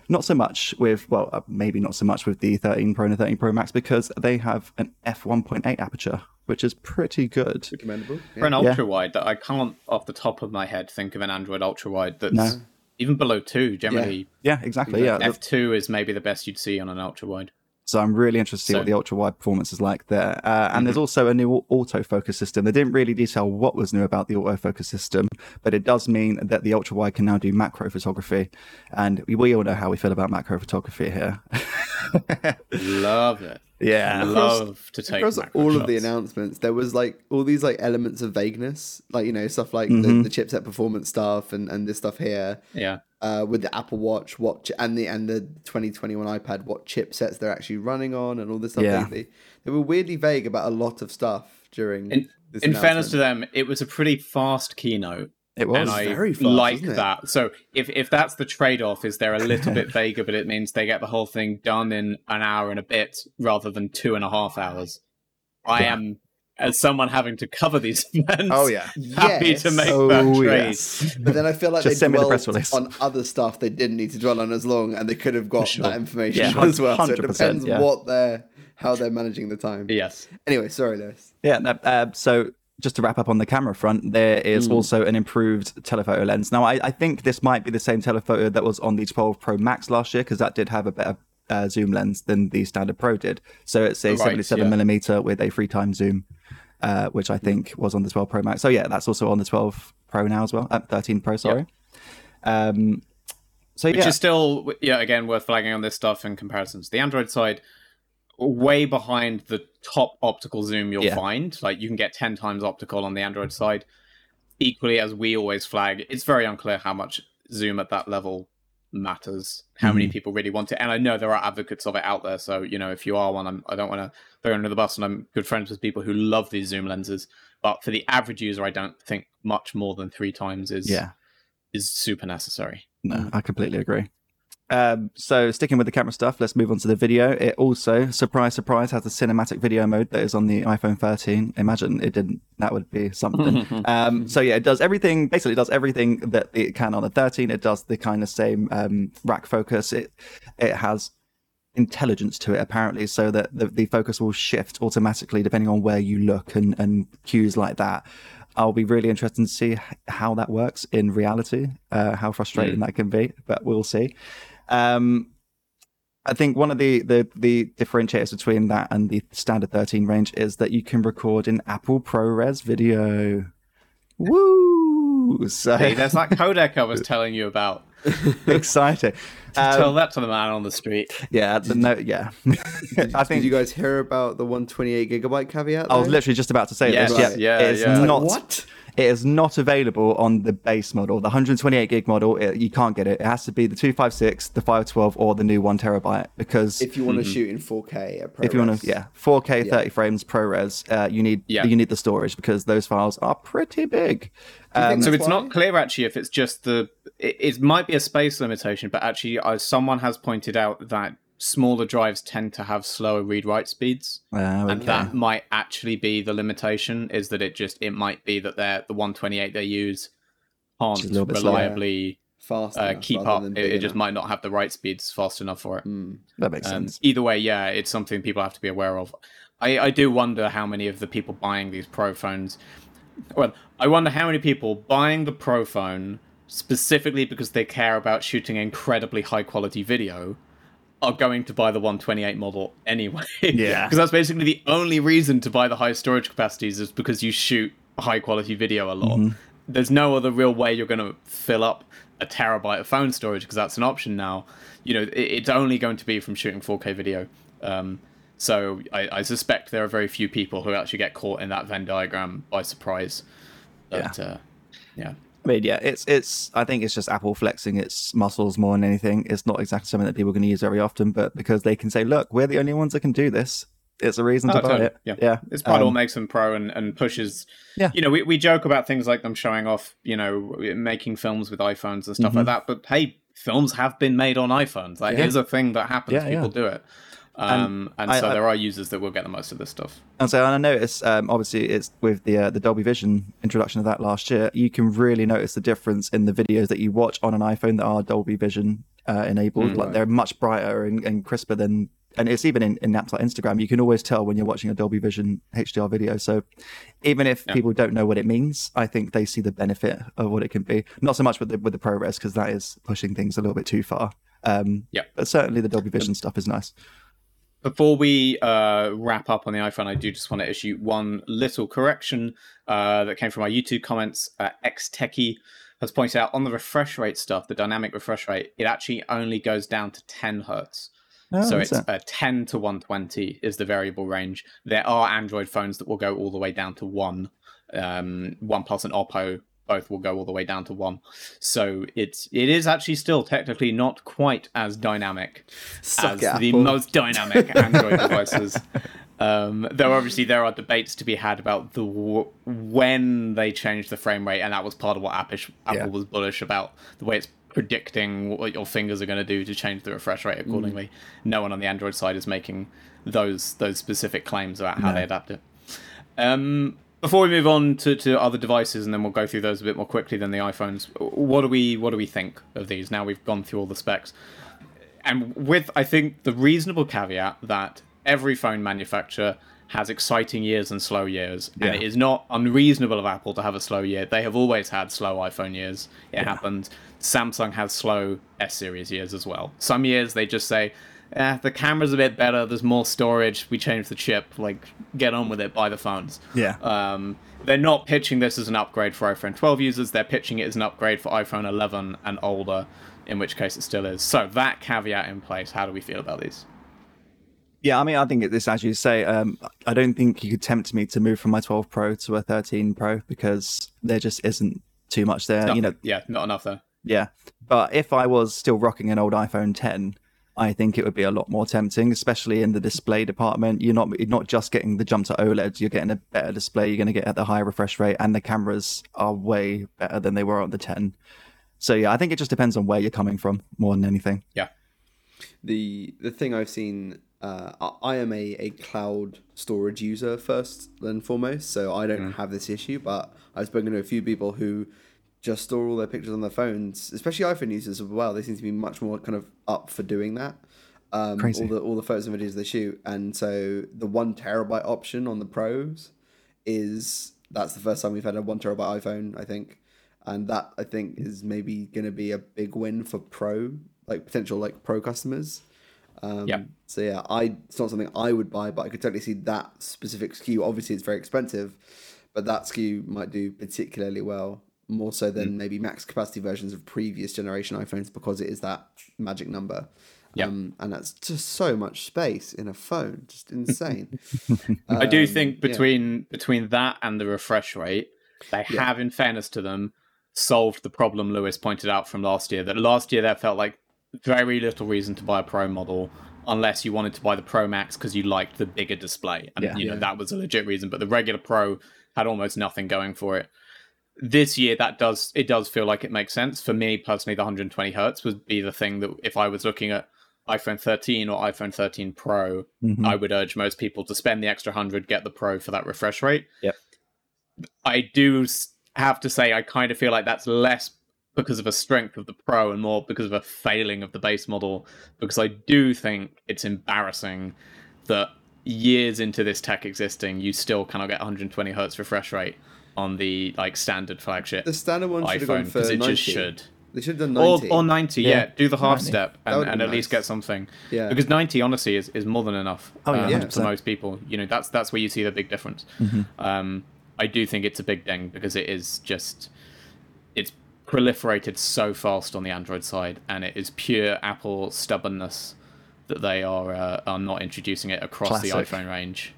Not so much with, well, uh, maybe not so much with the 13 Pro and the 13 Pro Max because they have an f1.8 aperture, which is pretty good. Commendable. For an Yeah. ultra wide, that I can't off the top of my head think of an Android ultra wide that's No. even below two. Generally, Yeah, exactly. Yeah. f two is maybe the best you'd see on an ultra wide. So I'm really interested to see So- what the ultra wide performance is like there. Uh, and there's also a new autofocus system. They didn't really detail what was new about the autofocus system, but it does mean that the ultra wide can now do macro photography. And we, we all know how we feel about macro photography here. Love it. yeah. Love to take Across macro all of the announcements, there was like all these like elements of vagueness, like you know stuff like Mm-hmm. the, the chipset performance stuff and and this stuff here. Yeah. Uh, with the Apple Watch, what chi- and the and the 2021 iPad, what chipsets they're actually running on, and all this stuff. Yeah. They, they were weirdly vague about a lot of stuff during. In, this in fairness to them, it was a pretty fast keynote. It was. and I very fast, like wasn't it? that. So if if that's the trade off, is they're a little bit vaguer, but it means they get the whole thing done in an hour and a bit rather than two and a half hours. I Yeah. am, as someone having to cover these events, oh, yeah. happy to make Oh, that trade. yes. But then I feel like Just they send me the press on other stuff they didn't need to dwell on as long, and they could have got sure. that information Yeah, as well. So it depends yeah. what they're how they're managing the time. Yes. Anyway, sorry, Lewis. Yeah. no, Uh, so just to wrap up on the camera front, there is also an improved telephoto lens. Now, I, I think this might be the same telephoto that was on the 12 Pro Max last year because that did have a better uh, zoom lens than the standard Pro did. So it's a Right, 77 yeah. millimeter with a three times zoom, uh, which I think was on the 12 Pro Max. So yeah, that's also on the 12 Pro now as well. Uh, 13 Pro, sorry. Um, so Which yeah, is still, yeah, again, worth flagging on this stuff in comparisons. The Android side, way behind the top optical zoom you'll Yeah. find. Like you can get 10 times optical on the Android side. Equally, as we always flag, it's very unclear how much zoom at that level matters, how Mm-hmm. many people really want it. And I know there are advocates of it out there. So, you know, if you are one, I'm, I don't want to throw you under the bus, and I'm good friends with people who love these zoom lenses. But for the average user, I don't think much more than three times is yeah. is super necessary. No, I completely agree. Um, so sticking with the camera stuff, let's move on to the video. It also, surprise, surprise, has the cinematic video mode that is on the iPhone 13. Imagine it didn't. That would be something. um, so yeah, it does everything. Basically, it does everything that it can on the 13. It does the kind of same um, rack focus. It it has intelligence to it apparently, so that the, the focus will shift automatically depending on where you look and and cues like that. I'll be really interested to see how that works in reality, uh, how frustrating that can be, but we'll see. Um, I think one of the, the the differentiators between that and the standard 13 range is that you can record in Apple ProRes video. Woo! So Hey, there's that codec I was telling you about. exciting. Tell Um, that to the man on the street. yeah, the no, yeah. I think Did you guys hear about the 128 gigabyte caveat? I was literally just about to say Yes, this. Yeah, right. yeah, it is yeah. not. what? It is not available on the base model. The 128 gig model, it, you can't get it. It has to be the 256, the 512, or the new one terabyte. Because If you want to Mm-hmm. shoot in 4K if you want to, yeah, 4K 30 frames ProRes, uh, you need Yeah. you need the storage because those files are pretty big. Do you think Um, So it's why? not clear actually if it's just the. It, it might be a space limitation, but actually, uh, someone has pointed out that smaller drives tend to have slower read-write speeds, uh, and that might actually be the limitation. Is that it just it might be that they're the 128 they use can't Just a little bit slower. reliably fast uh, enough keep up. It, it just might not have the write speeds fast enough for it. Mm. that makes Um, sense. either way, yeah, it's something people have to be aware of. I, I do wonder how many of the people buying these Pro phones. Well, I wonder how many people buying the Pro phone specifically because they care about shooting incredibly high quality video are going to buy the 128 model anyway. Yeah. Because that's basically the only reason to buy the high storage capacities is because you shoot high quality video a lot. There's no other real way you're going to fill up a terabyte of phone storage because that's an option now. You know, it, it's only going to be from shooting 4K video. Um, So I, I suspect there are very few people who actually get caught in that Venn diagram by surprise. But, yeah. Uh, yeah. I mean, yeah, it's it's. I think it's just Apple flexing its muscles more than anything. It's not exactly something that people are going to use very often, but because they can say, "Look, we're the only ones that can do this," it's a reason oh, to totally. buy it. Yeah, yeah. It's part um, of what makes them pro and, and pushes. Yeah, you know, we, we joke about things like them showing off, you know, making films with iPhones and stuff mm-hmm. like that. But hey, films have been made on iPhones. Like, yeah. here's a thing that happens. Yeah, People yeah. do it. Um, and, and so I, there are users that will get the most of this stuff. And so I notice, um, obviously, it's with the uh, the Dolby Vision introduction of that last year. You can really notice the difference in the videos that you watch on an iPhone that are Dolby Vision uh, enabled. Mm, like right. they're much brighter and, and, crisper than, and it's even in, in apps like Instagram. You can always tell when you're watching a Dolby Vision HDR video. So even if yeah. people don't know what it means, I think they see the benefit of what it can be. Not so much with the with the ProRes because that is pushing things a little bit too far. Um, yeah, but certainly the Dolby Vision stuff is nice. Before we uh, wrap up on the iPhone, I do just want to issue one little correction uh, that came from our YouTube comments. Uh, X Techie has pointed out on the refresh rate stuff, the dynamic refresh rate, it actually only goes down to 10 hertz. Oh, so it's uh, 10 to 120 is the variable range. There are Android phones that will go all the way down to one. Um, OnePlus and Oppo both will go all the way down to one. So it's it is actually still technically not quite as dynamic Suck as the most dynamic Android devices. Um, though obviously there are debates to be had about the when they changed the frame rate, and that was part of what Apple, Apple yeah. was bullish about the way it's predicting what your fingers are going to do to change the refresh rate accordingly. Mm. No one on the Android side is making those those specific claims about how no. they adapt it. Um, before we move on to, to other devices, and then we'll go through those a bit more quickly than the iPhones. What do we what do we think of these? Now we've gone through all the specs, and with I think the reasonable caveat that every phone manufacturer has exciting years and slow years, yeah. and it is not unreasonable of Apple to have a slow year. They have always had slow iPhone years. It yeah. happened. Samsung has slow S series years as well. Some years they just say, eh, the camera's a bit better. There's more storage. We changed the chip. Like, get on with it. Buy the phones. Yeah. Um, they're not pitching this as an upgrade for iPhone 12 users. They're pitching it as an upgrade for iPhone 11 and older, in which case it still is. So that caveat in place. How do we feel about these? Yeah, I mean, I think this, as you say, um, I don't think you could tempt me to move from my 12 Pro to a 13 Pro because there just isn't too much there. you know, yeah, not enough there. Yeah, but if I was still rocking an old iPhone 10, I think it would be a lot more tempting, especially in the display department. You're not you're not just getting the jump to OLED. You're getting a better display. You're going to get at the higher refresh rate, and the cameras are way better than they were on the 10. So yeah, I think it just depends on where you're coming from more than anything. Yeah. The the thing I've seen, uh, I am a, a cloud storage user first and foremost, so I don't mm. have this issue. But I've spoken to a few people who just store all their pictures on their phones, especially iPhone users as well. They seem to be much more kind of up for doing that. Um, Crazy. All the all the photos and videos they shoot, and so the one terabyte option on the Pros is that's the first time we've had a one terabyte iPhone, I think, and that I think is maybe going to be a big win for Pro, like potential like Pro customers. Um, yeah. So yeah, I it's not something I would buy, but I could totally see that specific SKU. Obviously, it's very expensive, but that SKU might do particularly well more so than mm. maybe max capacity versions of previous generation iPhones because it is that magic number. Yeah. Um, and that's just so much space in a phone, just insane. um, I do think between yeah. between that and the refresh rate, they yeah. have, in fairness to them, solved the problem Lewis pointed out from last year. That last year there felt like very little reason to buy a Pro model unless you wanted to buy the Pro Max because you liked the bigger display, and yeah. you know that was a legit reason. But the regular Pro had almost nothing going for it this year that does it does feel like it makes sense. For me personally the 120 hertz would be the thing that if i was looking at iphone 13 or iphone 13 pro mm-hmm. i would urge most people to spend the extra 100 get the pro for that refresh rate. Yep. I do have to say i kind of feel like that's less because of a strength of the pro and more because of a failing of the base model because i do think it's embarrassing that years into this tech existing you still cannot get 120 hertz refresh rate on the like standard flagship. The standard one should have gone for it 90. just should. They should have done 90. Or, or 90, yeah. yeah. Do the half 90. step and, and at nice. least get something. Yeah. Because 90, honestly, is, is more than enough oh, yeah, um, yeah, for most people. You know, that's that's where you see the big difference. Mm-hmm. Um, I do think it's a big ding because it is just it's proliferated so fast on the Android side, and it is pure Apple stubbornness that they are uh, are not introducing it across Classic. the iPhone range.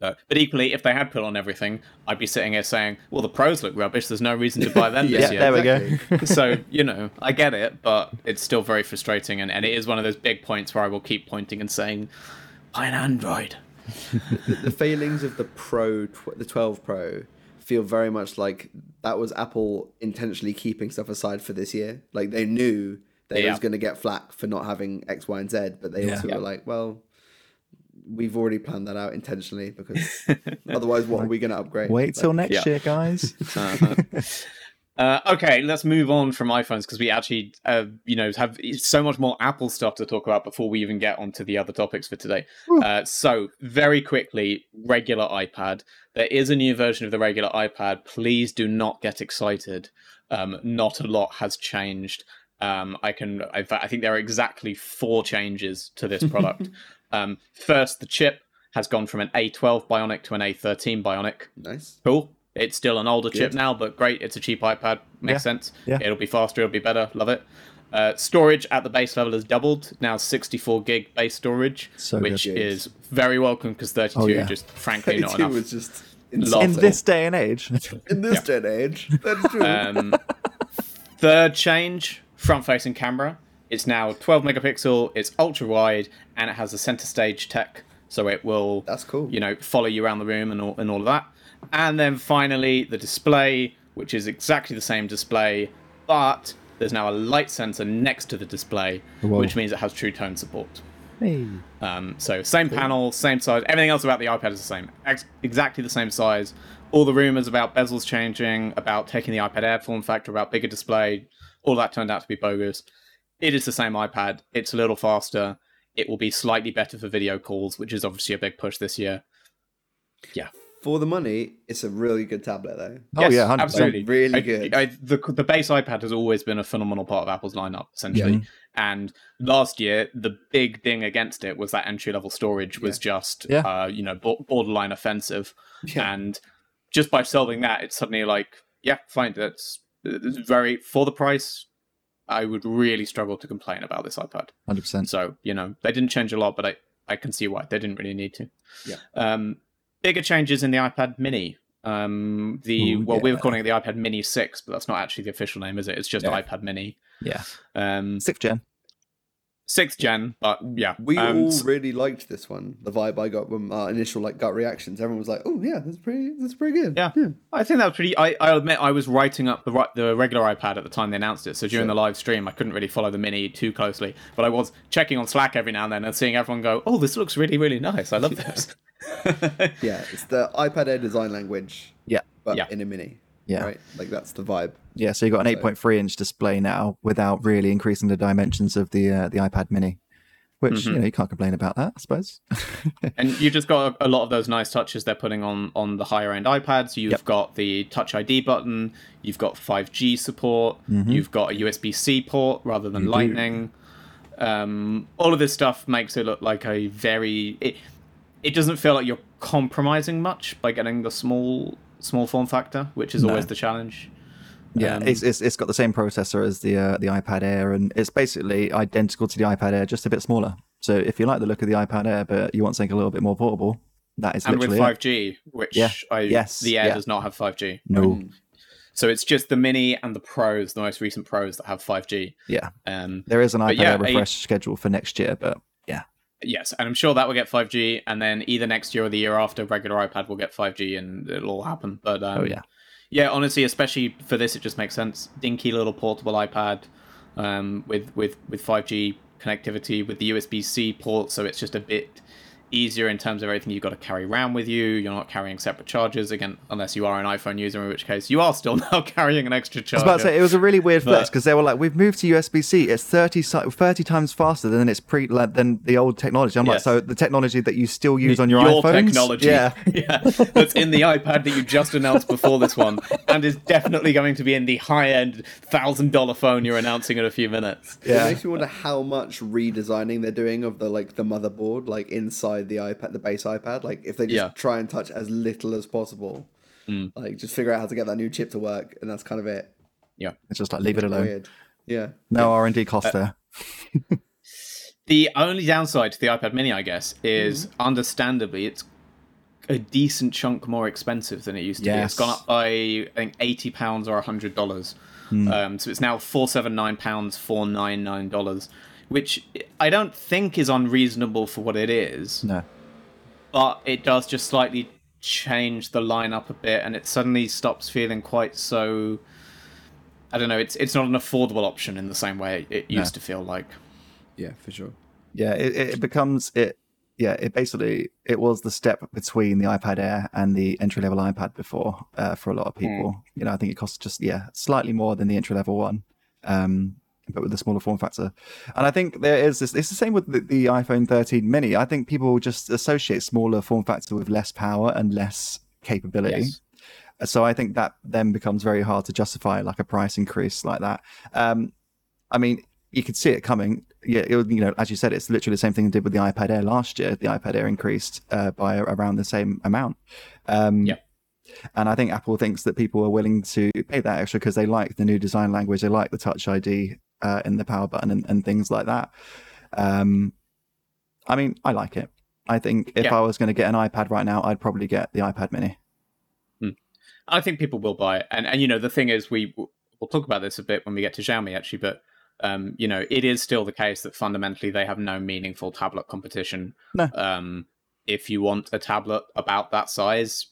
Uh, but equally, if they had put on everything, I'd be sitting here saying, "Well, the pros look rubbish. There's no reason to buy them this Yeah, year." there we exactly. go. so you know, I get it, but it's still very frustrating, and, and it is one of those big points where I will keep pointing and saying, "Buy an Android." the failings of the Pro, tw- the 12 Pro, feel very much like that was Apple intentionally keeping stuff aside for this year. Like they knew they Yeah. was going to get flack for not having X, Y, and Z, but they Yeah. also Yeah. were like, well, we've already planned that out intentionally because otherwise, what are we going to upgrade? Wait till Like, next Yeah. year, guys. Uh-huh. Uh, okay, let's move on from iPhones because we actually, uh, you know, have so much more Apple stuff to talk about before we even get onto the other topics for today. Uh, so, very quickly, regular iPad. There is a new version of the regular iPad. Please do not get excited. Um, not a lot has changed. Um, I can. In fact, I think there are exactly four changes to this product. um, first, the chip has gone from an A12 Bionic to an A13 Bionic Nice. cool. It's still an older chip now, but great. It's a cheap iPad. Makes Yeah. sense. Yeah. It'll be faster. It'll be better. Love it. Uh, storage at the base level has doubled. Now 64 gig base storage, So which good. is very welcome because 32 Oh, yeah. just frankly not 32 enough. was just insane. In this day and age. In this day and age, that's true. Um, third change, front-facing camera. It's now 12 megapixel. It's ultra wide, and it has a center stage tech, so it will that's cool. you know, follow you around the room and all, and all of that. And then finally, the display, which is exactly the same display, but there's now a light sensor next to the display, Whoa. which means it has True Tone support. hey. Um, so same panel, same size. Everything else about the iPad is the same, Ex- exactly the same size. All the rumors about bezels changing, about taking the iPad Air form factor, about bigger display, all that turned out to be bogus. It is the same iPad. It's a little faster. It will be slightly better for video calls, which is obviously a big push this year. Yeah, For the money, it's a really good tablet though. Oh, yeah, 100%. absolutely, Really I- good. I, the the base iPad has always been a phenomenal part of Apple's lineup, essentially. And last year, the big ding against it was that entry level storage was just, Yeah. uh, you know, bo- borderline offensive. Yeah. And just by solving that, it's suddenly like, yeah, fine. That's it's very for the price. I would really struggle to complain about this iPad. 100%. So you know, they didn't change a lot, but I I can see why they didn't really need to. Yeah. Um, bigger changes in the iPad Mini. Um, the Ooh, well, we were calling it the iPad Mini Six, but that's not actually the official name, is it? It's just Yeah. iPad Mini. Yeah. Um, Sixth gen. sixth gen, but yeah, We um, all really liked this one. The vibe I got from our initial like gut reactions, everyone was like, "Oh yeah, that's pretty. That's pretty good." Yeah. I think that was pretty. I, I admit I was writing up the the regular iPad at the time they announced it. So during Sure. the live stream, I couldn't really follow the mini too closely, but I was checking on Slack every now and then and seeing everyone go, "Oh, this looks really really nice. I love this." Yeah, it's the iPad Air design language, Yeah. but Yeah. in a mini. Yeah. Right, like that's the vibe. Yeah, so you've got an 8.3 inch display now without really increasing the dimensions of the uh, the iPad mini, which, Mm-hmm. you know, you can't complain about that, I suppose. and you just got a, lot of those nice touches they're putting on on the higher end iPads. You've Yep. got the Touch ID button. You've got 5G support. Mm-hmm. You've got a USB C port rather than Lightning. Um, all of this stuff makes it look like a very. It, it doesn't feel like you're compromising much by getting the small small form factor, which is No. always the challenge. Yeah, Um, it's, it's it's got the same processor as the uh, the iPad Air, and it's basically identical to the iPad Air, just a bit smaller. So if you like the look of the iPad Air, but you want something a little bit more portable, that is and with it. 5G, which Yeah. I, Yes. the Air Yeah. does not have 5G. No, So it's just the Mini and the Pros, the most recent Pros that have 5G. yeah, Um, there is an iPad yeah, Air a- refresh schedule for next year, but Yes, and I'm sure that will get 5G, and then either next year or the year after, regular iPad will get 5G, and it'll all happen. But um, oh yeah, yeah, honestly, especially for this, it just makes sense. Dinky little portable iPad um, with with with 5G connectivity with the USB C port, so it's just a bit easier in terms of everything you've got to carry around with you. You're not carrying separate chargers again, unless you are an iPhone user, in which case you are still now carrying an extra charger. I was charger. about to say it was a really weird flex because they were like, "We've moved to USB C. It's 30, 30 times faster than it's pre like, than the old technology." I'm like, "So the technology that you still use on your, your iPhones, technology, yeah, yeah, that's in the iPad that you just announced before this one, and is definitely going to be in the high-end thousand dollar phone you're announcing in a few minutes. Yeah. It makes me wonder how much redesigning they're doing of the like the motherboard, like inside the iPad, the base iPad. Like if they just Yeah. try and touch as little as possible, Mm. like just figure out how to get that new chip to work, and that's kind of it. Yeah. it's just like leave it alone. Weird. Yeah. No R and D cost there. The only downside to the iPad Mini, I guess, is Mm-hmm. understandably it's a decent chunk more expensive than it used to be. It's gone up by I think eighty pounds or hundred dollars. Hmm. Um, so it's now four seven nine pounds, four nine nine dollars, which I don't think is unreasonable for what it is. No. But it does just slightly change the lineup a bit, and it suddenly stops feeling quite so. I don't know. It's it's not an affordable option in the same way it used to feel like. Yeah, for sure. Yeah, it, it becomes it. Yeah, it basically it was the step between the iPad Air and the entry level iPad before uh, for a lot of people. You know, I think it costs just yeah slightly more than the entry level one, um, but with a smaller form factor. And I think there is this. It's the same with the, the iPhone 13 Mini. I think people just associate smaller form factor with less power and less capability. Yes. So I think that then becomes very hard to justify like a price increase like that. Um, I mean, you could see it coming. Yeah, it you know, as you said, it's literally the same thing it did with the iPad Air last year. The iPad Air increased uh, by around the same amount. Um, Yeah. And I think Apple thinks that people are willing to pay that extra because they like the new design language, they like the Touch ID uh, in the power button and, and things like that. Um, I mean, I like it. I think if Yeah. I was going to get an iPad right now, I'd probably get the iPad Mini. I think people will buy it, and and you know the thing is we we'll talk about this a bit when we get to Xiaomi actually, but um, you know it is still the case that fundamentally they have no meaningful tablet competition. No. Um, if you want a tablet about that size,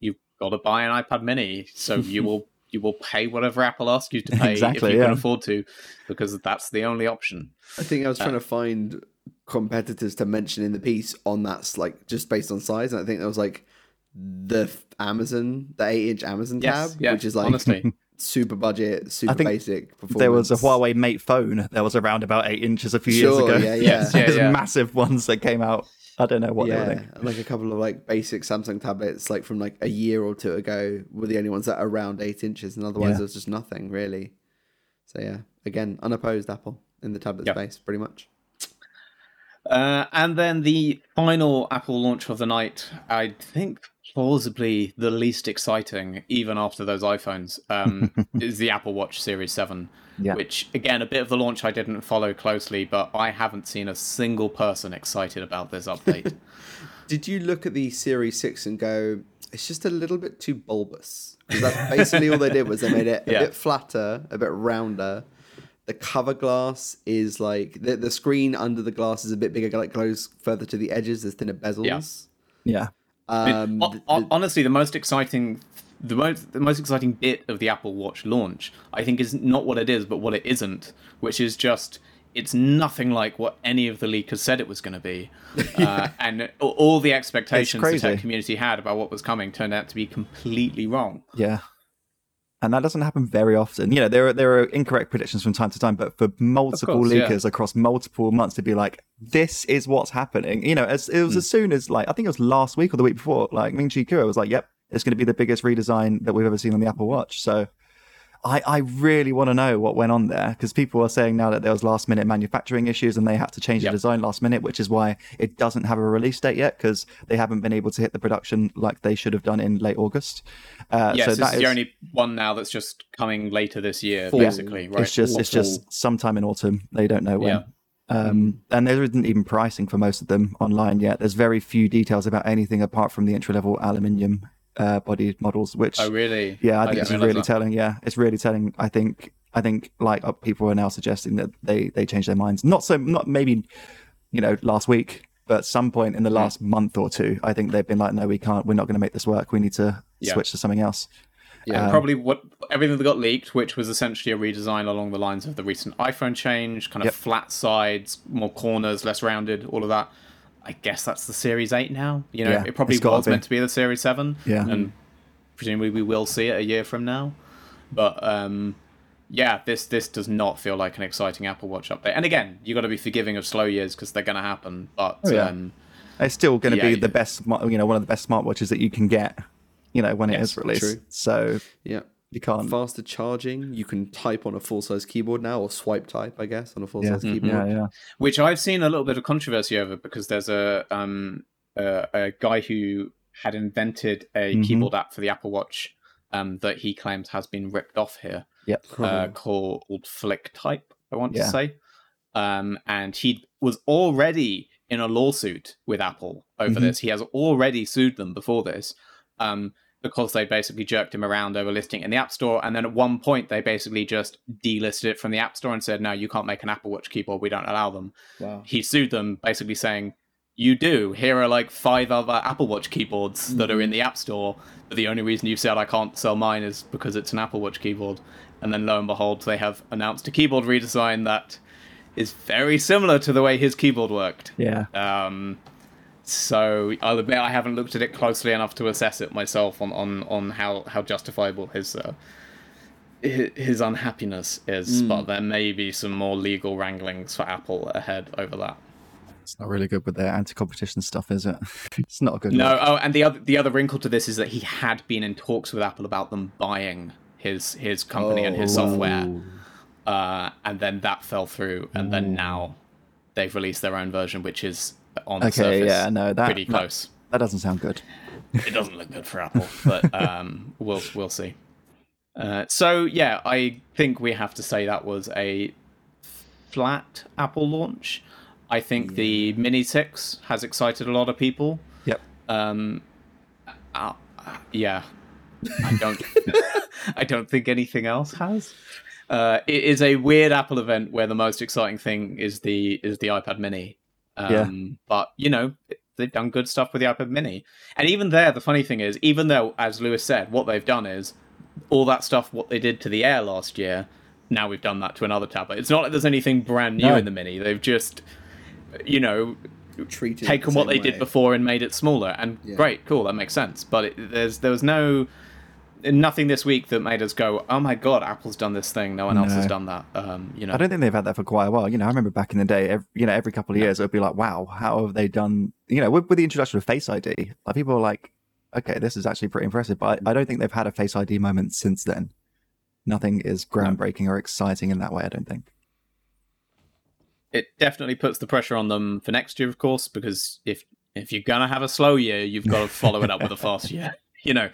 you've got to buy an iPad Mini. So you will you will pay whatever Apple asks you to pay Exactly, if you can afford to, because that's the only option. I think I was Uh, trying to find competitors to mention in the piece on that's like just based on size, and I think there was like the Amazon, the eight-inch Amazon Yes, tab, yeah, which is like honestly. super budget, super think basic. Performance. There was a Huawei Mate phone that was around about eight inches a few Sure, years ago. yeah, yeah. Yes, yeah, There's yeah. massive ones that came out. I don't know what they were yeah, thinking. like a couple of like basic Samsung tablets, like from like a year or two ago, were the only ones that are around eight inches, and otherwise Yeah. there was just nothing really. So yeah, again, unopposed Apple in the tablet Yeah. space, pretty much. Uh, and then the final Apple launch of the night, I think plausibly the least exciting, even after those iPhones, um, is the Apple Watch Series 7. Yeah. Which, again, a bit of the launch I didn't follow closely, but I haven't seen a single person excited about this update. Did you look at the Series Six and go, it's just a little bit too bulbous? 'Cause That's basically all they did was they made it a Yeah. bit flatter, a bit rounder. The cover glass is like the the screen under the glass is a bit bigger, like goes further to the edges. There's thinner bezels. Yeah. Um, Hon- the- hon- honestly, the most exciting, the most the most exciting bit of the Apple Watch launch, I think, is not what it is, but what it isn't, which is just it's nothing like what any of the leakers said it was going to be, uh, and all the expectations the tech community had about what was coming turned out to be completely wrong. Yeah. And that doesn't happen very often. You know, there are there are incorrect predictions from time to time, but for multiple course, yeah. leakers across multiple months to be like, this is what's happening. You know, as it was as soon as like I think it was last week or the week before, like Ming Chi Kuo was like, Yep, it's gonna be the biggest redesign that we've ever seen on the Apple Watch. So I, I really want to know what went on there because people are saying now that there was last minute manufacturing issues and they had to change Yep. the design last minute, which is why it doesn't have a release date yet because they haven't been able to hit the production like they should have done in late August. Uh, yes, so this that is the only one now that's just coming later this year, Fall. basically. Right? it's just it's just sometime in autumn. They don't know when. Yeah. Um, and there isn't even pricing for most of them online yet. There's very few details about anything apart from the entry level aluminium uh, body models, which Oh, really? yeah, I I think this is really that. telling. Yeah, it's really telling. I think I think like uh, people are now suggesting that they they change their minds. Not so not maybe you know last week, but at some point in the last month or two, I think they've been like, no, we can't. We're not going to make this work. We need to Yeah. switch to something else. Yeah, Um, probably what everything that got leaked, which was essentially a redesign along the lines of the recent iPhone change, kind of Yep. flat sides, more corners, less rounded, all of that. I guess that's the Series Eight now. You know, Yeah, it probably was meant to be the Series Seven, Yeah. and presumably we will see it a year from now. But um, yeah, this this does not feel like an exciting Apple Watch update. And again, you've got to be forgiving of slow years because they're going to happen. But Oh, yeah. um, It's still going to Yeah, be the best, you know, one of the best smartwatches that you can get, you know, when it Yes, is released. true. So yeah. You can't. Faster charging. You can type on a full size keyboard now, or swipe type, I guess, on a full Yeah. size keyboard. Yeah, yeah. which I've seen a little bit of controversy over because there's a um a, a guy who had invented a Mhm. keyboard app for the Apple Watch um that he claims has been ripped off here Yep. uh, called Flick Type. I want Yeah. to say. um, and he was already in a lawsuit with Apple over Mhm. this. He has already sued them before this. Um, because they basically jerked him around over listing in the App Store. And then at one point, they basically just delisted it from the App Store and said, no, you can't make an Apple Watch keyboard. We don't allow them. Wow. He sued them, basically saying, you do. Here are like five other Apple Watch keyboards that are in the App Store. But the only reason you've said I can't sell mine is because it's an Apple Watch keyboard. And then lo and behold, they have announced a keyboard redesign that is very similar to the way his keyboard worked. Yeah. Um, so I'll admit I haven't looked at it closely enough to assess it myself on on, on how, how justifiable his uh, his unhappiness is. But there may be some more legal wranglings for Apple ahead over that. It's not really good with their anti-competition stuff, is it? it's not a good. No, look. oh, and the other the other wrinkle to this is that he had been in talks with Apple about them buying his his company and his Oh. software, uh, and then that fell through, and then now they've released their own version, which is on the Okay, surface yeah, no, that pretty close. That doesn't sound good. it doesn't look good for Apple, but um, we'll we'll see. Uh, so yeah, I think we have to say that was a flat Apple launch. I think the Mini Six has excited a lot of people. Yep. Um, uh, yeah, I don't. I don't think anything else has. Uh, it is a weird Apple event where the most exciting thing is the is the iPad Mini. Um, Yeah. But you know they've done good stuff with the iPad Mini, and even there, the funny thing is, even though, as Lewis said, what they've done is all that stuff what they did to the Air last year. Now we've done that to another tablet. It's not like there's anything brand new No. in the Mini. They've just, you know, Treated taken the what same they did before and made it smaller. And Yeah. great, cool, that makes sense. But it, there's there was no nothing this week that made us go, oh my god, Apple's done this thing. No one else has done that. Um, you know, I don't think they've had that for quite a while. You know, I remember back in the day, every, you know, every couple of years it would be like, wow, how have they done? You know, with, with the introduction of Face ID, like people are like, okay, this is actually pretty impressive. But I, I don't think they've had a Face ID moment since then. Nothing is groundbreaking or exciting in that way. I don't think. it definitely puts the pressure on them for next year, of course, because if if you're gonna have a slow year, you've got to follow it up with a fast year. You know,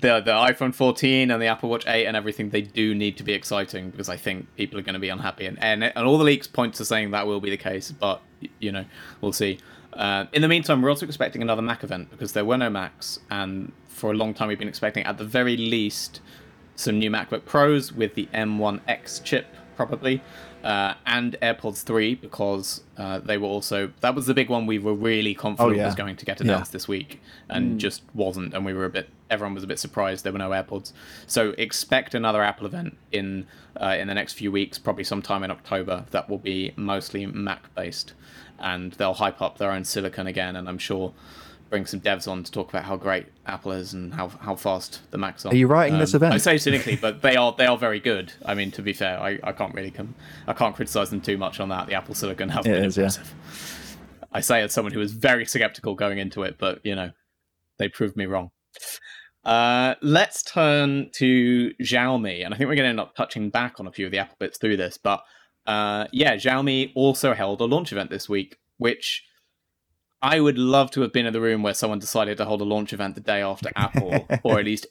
the the iPhone 14 and the Apple Watch 8 and everything, they do need to be exciting because I think people are going to be unhappy, and, and and all the leaks point to saying that will be the case, but you know, we'll see. Uh, in the meantime, we're also expecting another Mac event because there were no Macs, and for a long time we've been expecting, at the very least, some new MacBook Pros with the M1X chip, probably, uh, and AirPods 3 because uh, they were also that was the big one we were really confident Oh, yeah. was going to get Yeah. announced this week, and just wasn't, and we were a bit everyone was a bit surprised there were no AirPods. So expect another Apple event in uh, in the next few weeks, probably sometime in October. That will be mostly Mac based, and they'll hype up their own silicon again, and I'm sure bring some devs on to talk about how great Apple is and how how fast the Macs are. Are you writing this event? I say cynically, but they are they are very good. I mean, to be fair, I, I can't really come I can't criticize them too much on that. The Apple Silicon has It been is, yeah. impressive. I say as someone who was very skeptical going into it, but you know, they proved me wrong. Uh, let's turn to Xiaomi, and I think we're going to end up touching back on a few of the Apple bits through this. But uh, yeah, Xiaomi also held a launch event this week, which I would love to have been in the room where someone decided to hold a launch event the day after Apple, or at least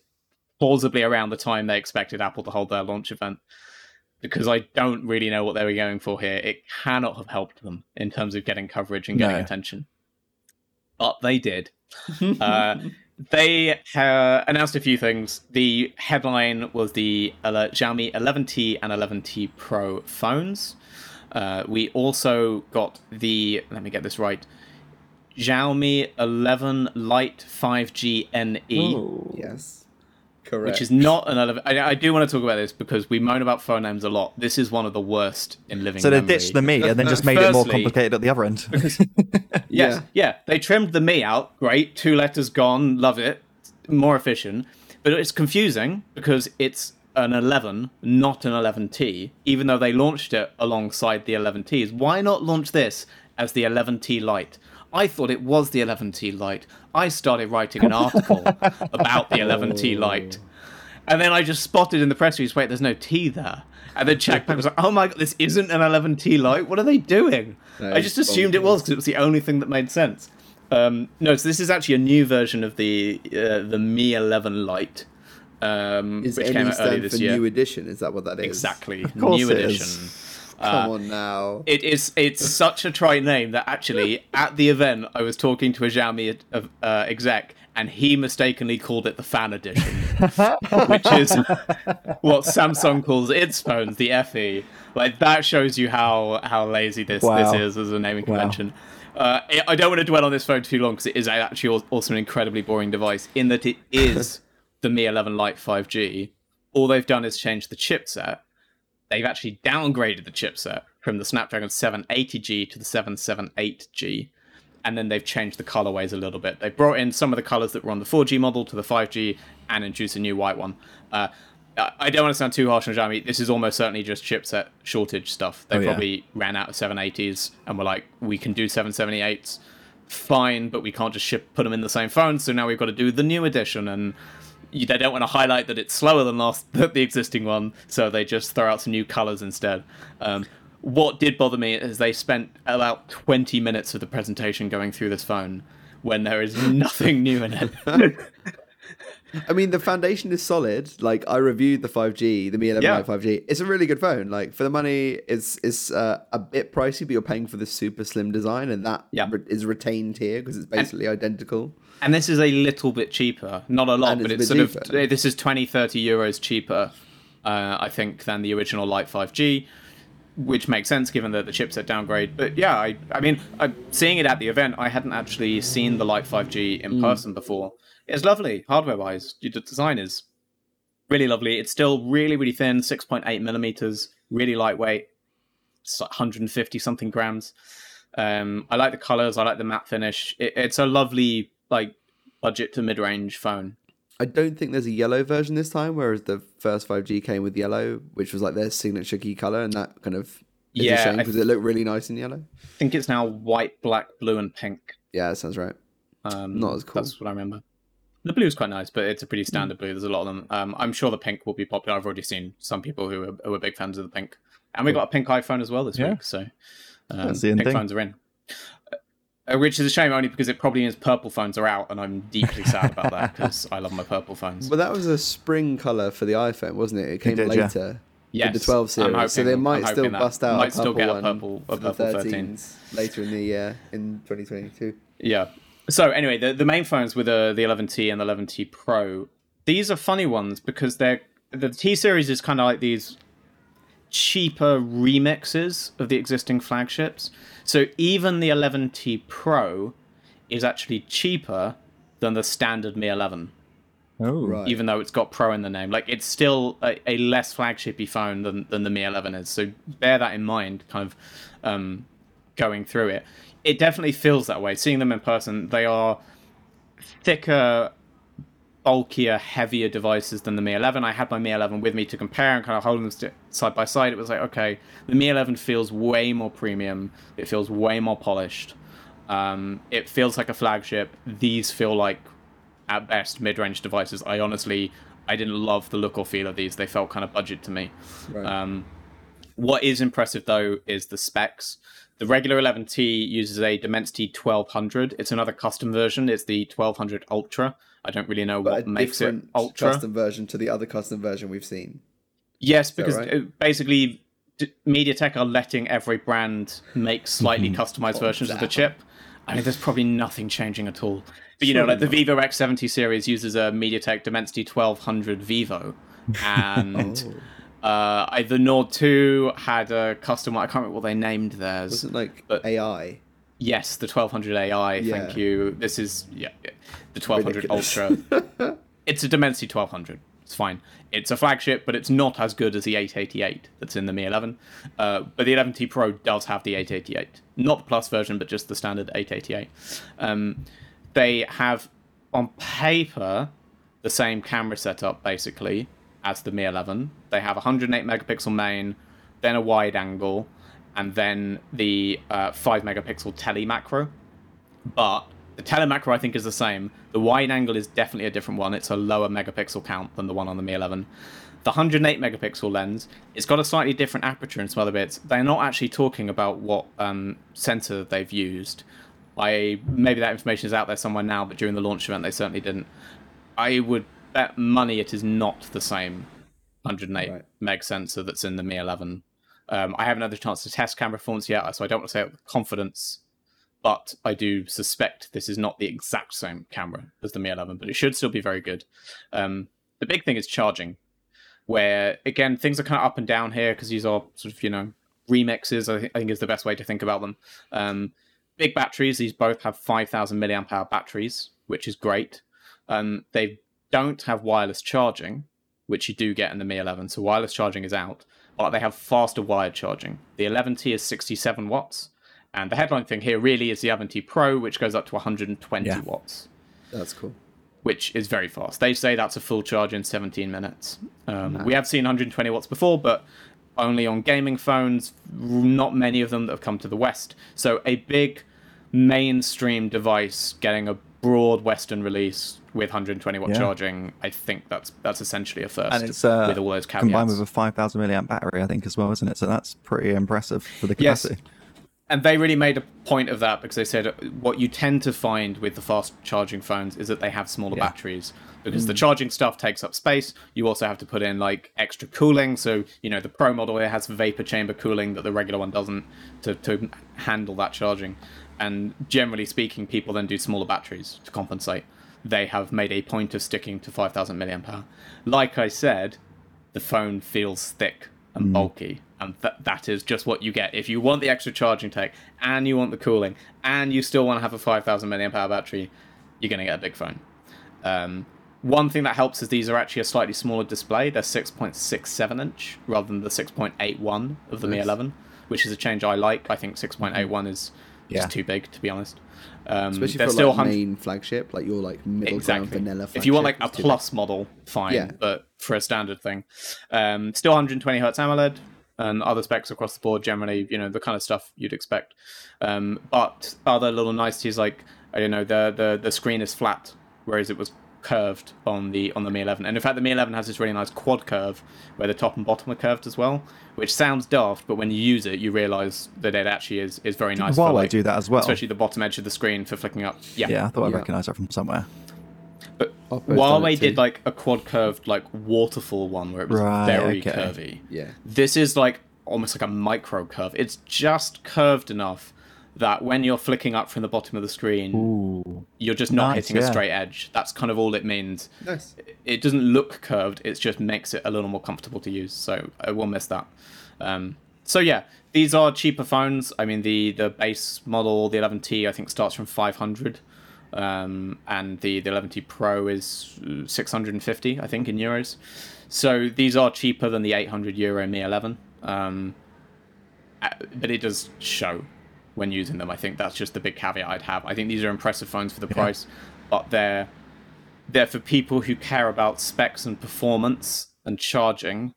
plausibly around the time they expected Apple to hold their launch event. Because I don't really know what they were going for here. It cannot have helped them in terms of getting coverage and getting No. attention. But they did. Uh, they uh, announced a few things. The headline was the Xiaomi 11T and 11T Pro phones. Uh, we also got the, let me get this right, Xiaomi 11 Lite 5G NE Oh. yes. Correct. which is not an 11. I, I do want to talk about this because we moan about phone names a lot. This is one of the worst in living So they memory. ditched the Mi and then just made it more complicated at the other end. Yes, Yeah. yeah. They trimmed the Mi out. Great. Two letters gone. Love it. More efficient. But it's confusing because it's an 11, not an 11T, even though they launched it alongside the 11Ts. Why not launch this as the 11T Lite? I thought it was the 11T Lite. I started writing an article about the 11T Lite. And then I just spotted in the press release, wait, there's no T there. And then checked back, I was like, oh my god, this isn't an 11T Lite. What are they doing? That I just assumed it was because it was the only thing that made sense. Um, no, so this is actually a new version of the uh, the Mi 11 Lite. um, is which NE came out earlier this for year. new edition? Is that what that is? Exactly, new it edition. is. Come on now. It is. It's such a trite name that actually at the event I was talking to a Xiaomi uh, exec and he mistakenly called it the Fan Edition, which is what Samsung calls its phones, the FE. Like that shows you how how lazy this Wow. this is as a naming Wow. convention. Uh, I- I don't want to dwell on this phone too long because it is actually also an incredibly boring device in that it is the Mi 11 Lite 5G. All they've done is change the chipset. They've actually downgraded the chipset from the Snapdragon 780G to the 778G and then they've changed the colorways a little bit. They brought in some of the colors that were on the 4G model to the 5G and introduced a new white one. Uh, I don't want to sound too harsh on Xiaomi. This is almost certainly just chipset shortage stuff. They Oh, yeah. probably ran out of 780s and were like, we can do 778s, fine, but we can't just ship put them in the same phone. So now we've got to do the new edition and. They don't want to highlight that it's slower than last the existing one, so they just throw out some new colors instead. Um, what did bother me is they spent about 20 minutes of the presentation going through this phone when there is nothing new in it. I mean, the foundation is solid. Like I reviewed the 5G, the Mi 11 Yeah. Lite 5G. It's a really good phone. Like for the money, it's it's uh, a bit pricey, but you're paying for the super slim design, and that Yeah. re- is retained here because it's basically identical. and this is a little bit cheaper. Not a lot, And but it's it's sort bit of this is 20 30 euros cheaper uh, I think than the original Lite 5G. Which makes sense given the, the chipset downgrade. But yeah, I, I mean, I, seeing it at the event, I hadn't actually seen the Lite 5G in person before. It's lovely, hardware wise. The design is really lovely. It's still really, really thin, 6.8 millimeters, really lightweight. It's like 150 something grams. Um, I like the colors. I like the matte finish. It, it's a lovely, like, budget to mid range phone. I don't think there's a yellow version this time, whereas the first 5G came with yellow, which was like their signature key color, and that kind of Yeah, because it looked really nice in yellow. I think it's now white, black, blue, and pink. Yeah, that sounds right. Um, Not as cool. That's what I remember. The blue's quite nice, but it's a pretty standard blue. There's a lot of them. Um, I'm sure the pink will be popular. I've already seen some people who are, who are big fans of the pink, and we got a pink iPhone as well this Yeah. week. So um, the pink thing. phones are in, uh, which is a shame only because it probably means purple phones are out, and I'm deeply sad about that because I love my purple phones. But that was a spring color for the iPhone, wasn't it? It came did, yeah. Yes, the 12 I'm series, so hoping- they I'm might still that bust out might a still purple get a one purple- a for the purple 13. 13s later in the year in 2022. Yeah. So anyway, the, the main phones with the the 11T and the 11T Pro, these are funny ones because they're the T series is kind of like these cheaper remixes of the existing flagships. So even the 11T Pro is actually cheaper than the standard Mi 11 Oh, Right. even though it's got Pro in the name. Like it's still a, a less flagshipy phone than, than the Mi 11 is. So bear that in mind, kind of um, going through it. It definitely feels that way. Seeing them in person, they are thicker, bulkier, heavier devices than the Mi 11. I had my Mi 11 with me to compare and kind of hold them side by side. It was like, okay, the Mi 11 feels way more premium. It feels way more polished. Um, it feels like a flagship. These feel like at best mid-range devices. I honestly, I didn't love the look or feel of these. They felt kind of budget to me. Right. Um, what is impressive though is the specs. The regular 11T uses a Dimensity 1200. It's another custom version. It's the 1200 Ultra. I don't really know but what a makes it different Ultra. custom version to the other custom version we've seen. Yes, because right? uh, basically MediaTek are letting every brand make slightly customized versions of the chip. I mean, there's probably nothing changing at all. But you know, like the Vivo X70 series uses a MediaTek Dimensity 1200 Vivo, and Oh. Uh, I, the Nord 2 had a custom. One I can't remember what they named theirs. Wasn't like But- AI. Yes, the 1200 AI. Yeah. Thank you. This is yeah, yeah, the 1200 Ridiculous. Ultra. it's a Dimensity 1200. It's fine. It's a flagship, but it's not as good as the 888 that's in the Mi 11. Uh, but the 11T Pro does have the 888, not the Plus version, but just the standard 888. Um, they have on paper the same camera setup basically as the Mi 11. They have 108 megapixel main, then a wide angle, and then the uh, 5 megapixel tele macro. But the tele macro I think is the same. The wide angle is definitely a different one. It's a lower megapixel count than the one on the Mi 11. The 108 megapixel lens, it's got a slightly different aperture and some other bits. They're not actually talking about what um, sensor they've used. I maybe that information is out there somewhere now, but during the launch event they certainly didn't. I would bet money it is not the same 108 Right. meg sensor that's in the Mi 11. Um, I haven't had the chance to test camera performance yet, so I don't want to say it with confidence. But I do suspect this is not the exact same camera as the Mi 11, but it should still be very good. Um, the big thing is charging, where again things are kind of up and down here because these are sort of you know remixes. I, th- I think is the best way to think about them. Um, big batteries. These both have 5,000 milliamp hour batteries, which is great. Um, they don't have wireless charging, which you do get in the Mi 11. So wireless charging is out, but they have faster wired charging. The 11T is 67 watts, and the headline thing here really is the 11T Pro, which goes up to 120 Yeah. watts, That's cool. which is very fast. They say that's a full charge in 17 minutes. Um, We have seen 120 watts before, but only on gaming phones. Not many of them that have come to the West. So a big mainstream device getting a broad Western release with 120 watt Yeah. charging. I think that's that's essentially a first. and it's uh, with all those caveats. combined with a 5,000 milliamp battery, I think, as well, isn't it? So that's pretty impressive for the Yes. and they really made a point of that because they said what you tend to find with the fast charging phones is that they have smaller Yeah. batteries because the charging stuff takes up space you also have to put in like extra cooling so you know the pro model here has vapor chamber cooling that the regular one doesn't to, to handle that charging and generally speaking people then do smaller batteries to compensate they have made a point of sticking to 5000 milliamp hour. Like i said the phone feels thick and bulky and th- that is just what you get. If you want the extra charging tech and you want the cooling and you still want to have a 5000 milliamp hour battery you're going to get a big phone. Um, one thing that helps is these are actually a slightly smaller display. They're 6.67 inch rather than the 6.81 of the mi 11 which is a change i like. I think 6.81 is Yeah. just too big to be honest um, Especially for still like 100 main flagship, like your like middle exactly. ground vanilla. if you want like a plus model, fine. Yeah. But for a standard thing, um, still 120 hertz AMOLED and other specs across the board. Generally, you know the kind of stuff you'd expect. Um, but other little niceties like I don't know the the the screen is flat, whereas it was curved on the on the Mi 11. And in fact, the Mi 11 has this really nice quad curve where the top and bottom are curved as well, which sounds daft, but when you use it, you realize that it actually is is very nice. for, Huawei like, do that as well. Especially the bottom edge of the screen for flicking up. Yeah, yeah, I thought I Yeah. recognised that from somewhere. but Oppo's done Huawei it did like a quad curved like waterfall one where it was Right, very okay. curvy. Yeah. This is like almost like a micro curve. It's just curved enough that when you're flicking up from the bottom of the screen, Ooh. you're just not Nice, hitting a straight edge. That's kind of all it means. Nice. It doesn't look curved. It just makes it a little more comfortable to use. So I will miss that. Um, so yeah, these are cheaper phones. I mean, the the base model, the 11T, I think starts from 500, um, and the the 11T Pro is uh, 650, I think, in euros. So these are cheaper than the 800 euro Mi 11. Um, uh, but it does show when using them. I think that's just the big caveat I'd have. I think these are impressive phones for the price, but they're they're for people who care about specs and performance and charging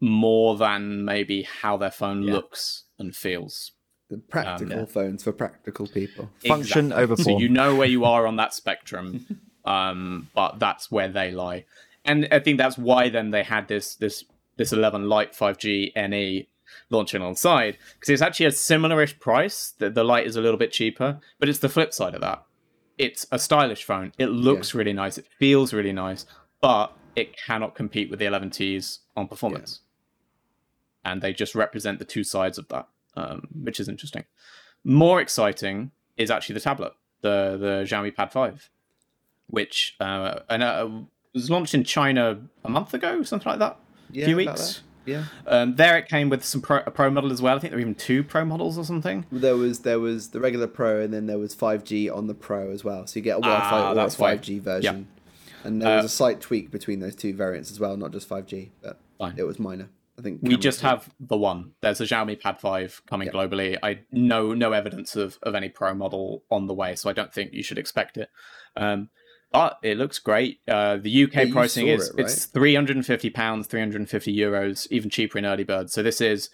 more than maybe how their phone Yeah. looks and feels. The practical yeah. phones for practical people. Function Exactly. over So you know where you are on that spectrum, um, but that's where they lie. And I think that's why then they had this this this 11 Lite 5G NE launching alongside because it's actually a similar-ish price. The, the Lite is a little bit cheaper, but it's the flip side of that. It's a stylish phone. It looks really nice. It feels really nice, but it cannot compete with the 11Ts on performance. And they just represent the two sides of that, um, which is interesting. More exciting is actually the tablet, the the Xiaomi Pad Five, which uh, and, uh, was launched in China a month ago, something like that. Yeah, a few weeks. Yeah. Um, there it came with some pro, a pro model as well. I think there were even two pro models or something. There was there was the regular Pro and then there was 5G on the Pro as well. So you get a Wi-Fi Ah, or a that's why. 5G version. And there Uh, was a slight tweak between those two variants as well, not just 5G, but Fine. it was minor. I think We just have the one. There's a Xiaomi Pad 5 coming Yeah. globally. I no no evidence of, of any pro model on the way, so I don't think you should expect it. Um, but it looks great. Uh, the UK Yeah, pricing is it, right? it's 350 pounds, 350 euros, even cheaper in early bird. So this is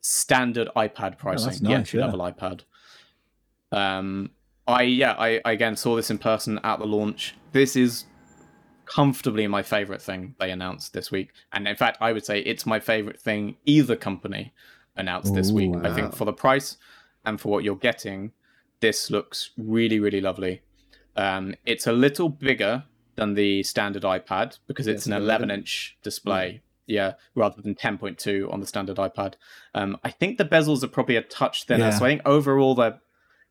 standard iPad pricing, that's the nice, entry yeah. level iPad. Um, I yeah, I, I again saw this in person at the launch. This is comfortably my favorite thing they announced this week, and in fact, I would say it's my favorite thing either company announced this week. Ooh. I think for the price and for what you're getting, this looks really really lovely. Um, it's a little bigger than the standard iPad because it's it's an 11. 11 inch display Yeah, rather than 10.2 on the standard iPad. Um, I think the bezels are probably a touch thinner, Yeah. so I think overall they're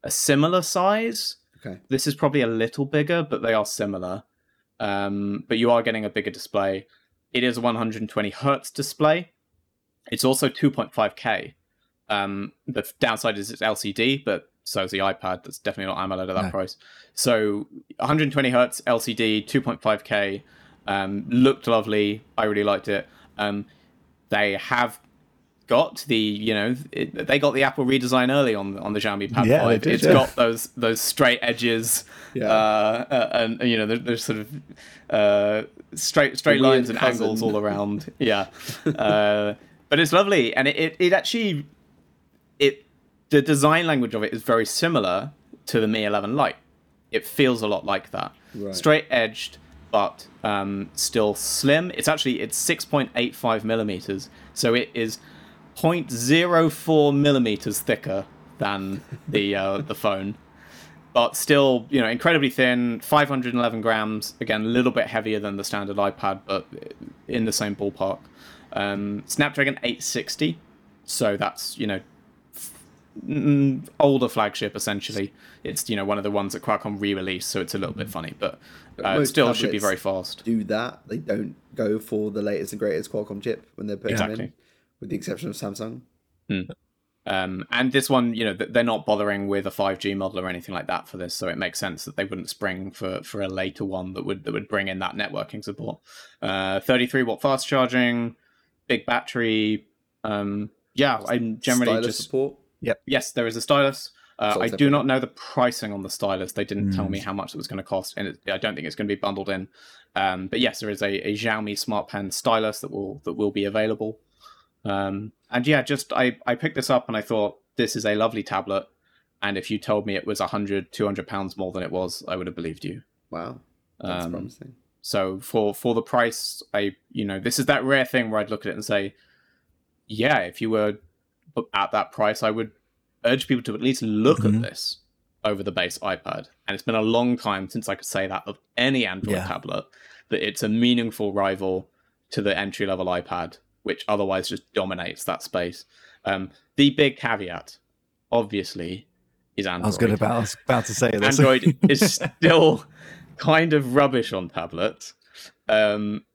a similar size. Okay. This is probably a little bigger, but they are similar. Um, but you are getting a bigger display. It is a 120 hertz display. It's also 2.5K. Um, the downside is it's LCD, but so is the iPad. That's definitely not AMOLED at that No. price. So 120 hertz LCD, 2.5K. Um, looked lovely. I really liked it. Um, they have got the you know it, they got the Apple redesign early on on the Xiaomi Pad Yeah, they 5. did, It's yeah. got those those straight edges Yeah. uh, uh, and you know there, there's sort of uh, straight straight lines and angles all around yeah uh, but it's lovely and it, it, it actually the design language of it is very similar to the Mi 11 Lite it feels a lot like that Right. straight edged but um, still slim it's actually it's 6.85 millimeters so it is 0.04 millimeters thicker than the uh, the phone but still, you know, incredibly thin, 511 grams. Again, a little bit heavier than the standard iPad, but in the same ballpark. Um, Snapdragon 860, so that's you know, older flagship essentially. It's you know one of the ones that Qualcomm re-released, so it's a little bit funny, but uh, it still should be very fast. Do that. They don't go for the latest and greatest Qualcomm chip when they're putting them in, with the exception of Samsung. Um, and this one, you know, they're not bothering with a 5G model or anything like that for this, so it makes sense that they wouldn't spring for for a later one that would that would bring in that networking support. Uh, 33 watt fast charging, big battery. Um, yeah, I'm generally just support. Yes, there is a stylus. Uh, I do not know the pricing on the stylus. They didn't tell Hmm. me how much it was going to cost, and it, I don't think it's going to be bundled in. Um, but yes, there is a, a Xiaomi Smart Pen stylus that will that will be available. Um, and yeah, just I I picked this up and I thought this is a lovely tablet. And if you told me it was 100, 200 pounds more than it was, I would have believed you. Wow, that's Um, promising. so for for the price, I you know this is that rare thing where I'd look at it and say, yeah, if you were at that price, I would urge people to at least look Mhm. at this over the base iPad. And it's been a long time since I could say that of any Android Yeah. tablet that it's a meaningful rival to the entry level iPad, which otherwise just dominates that space. Um, the big caveat, obviously, is Android. I was about, I was about to say this. Android is still kind of rubbish on tablets. Um,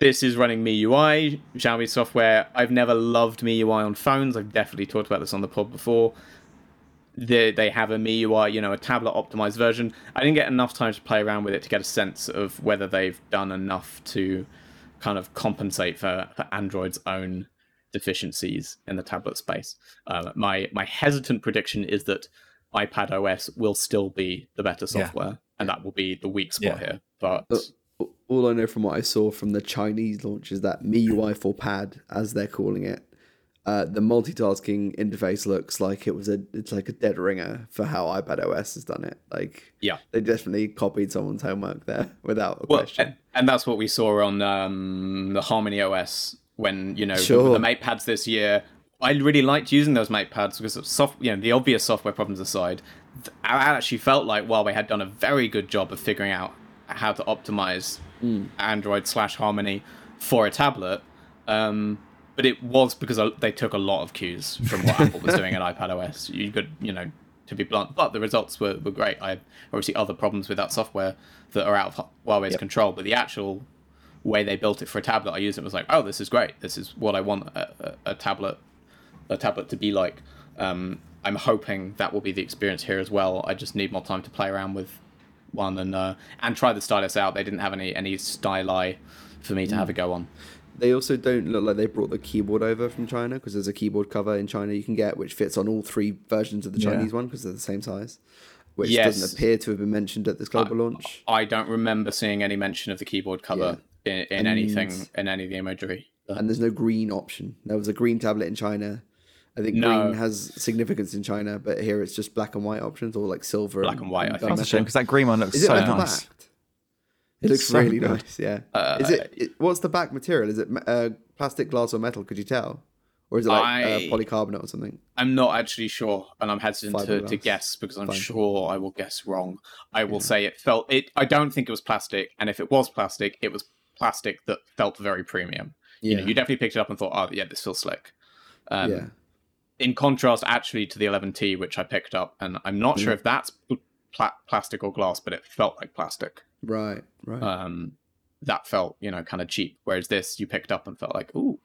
this is running MIUI, Xiaomi software. I've never loved MIUI on phones. I've definitely talked about this on the pod before. They, they have a MIUI, you know, a tablet optimized version. I didn't get enough time to play around with it to get a sense of whether they've done enough to kind of compensate for, for Android's own deficiencies in the tablet space. Uh, my my hesitant prediction is that iPad OS will still be the better Yeah. software, and that will be the weak spot Yeah. here. But Uh, All I know from what I saw from the Chinese launch is that MIUI for Pad, as they're calling it, uh, the multitasking interface looks like it was a it's like a dead ringer for how iPad OS has done it. Like yeah, they definitely copied someone's homework there without a well, question. and, and that's what we saw on um, the Harmony OS when you know Sure. the, the Mate pads this year. I really liked using those Mate pads because of soft, you know, the obvious software problems aside, I actually felt like Huawei had done a very good job of figuring out how to optimize Android slash Harmony for a tablet. Um, but it was because they took a lot of cues from what Apple was doing in iPad OS. You could, you know, to be blunt, but the results were, were great. I obviously other problems with that software that are out of Huawei's control, but the actual way they built it for a tablet, I used it was like, oh, this is great. This is what I want a, a, a tablet, a tablet to be like. Um, I'm hoping that will be the experience here as well. I just need more time to play around with one and uh, and try the stylus out. They didn't have any any styli for me to have a go on. They also don't look like they brought the keyboard over from China because there's a keyboard cover in China you can get which fits on all three versions of the Yeah. Chinese one because they're the same size, which Yes. doesn't appear to have been mentioned at this global launch. I don't remember seeing any mention of the keyboard cover in, in And- anything in any of the imagery. And there's no green option. There was a green tablet in China. I think No. green has significance in China, but here it's just black and white options or like silver. Black and white, I think. That's a shame because that green one looks so like nice. backed? It looks So really good. nice. Yeah. Uh, is it, it? What's the back material? Is it uh, plastic, glass, or metal? Could you tell, or is it like I- uh, polycarbonate or something? I'm not actually sure, and I'm hesitant to, to guess because I'm Fine. sure I will guess wrong. I will say it felt it. I don't think it was plastic, and if it was plastic, it was plastic that felt very premium. You know, you definitely picked it up and thought, oh yeah, this feels slick. Um, yeah. In contrast, actually, to the 11T, which I picked up, and I'm not sure Mm. if that's pla- plastic or glass, but it felt like plastic. Right. Right. Um, that felt, you know, kind of cheap. Whereas this, you picked up and felt like, ooh,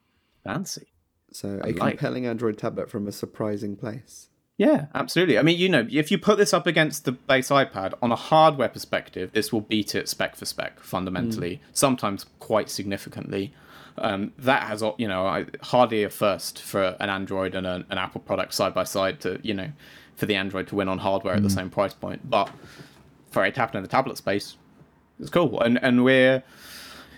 fancy. so I a like- compelling Android tablet from a surprising place. Yeah, absolutely. I mean, you know, if you put this up against the base iPad, on a hardware perspective, this will beat it spec for spec, fundamentally, sometimes quite significantly. Um, that has, you know, I, hardly a first for an Android and an, an Apple product side by side to, you know, for the Android to win on hardware at the same price point. But for it to happen in the tablet space, it's cool. And and we're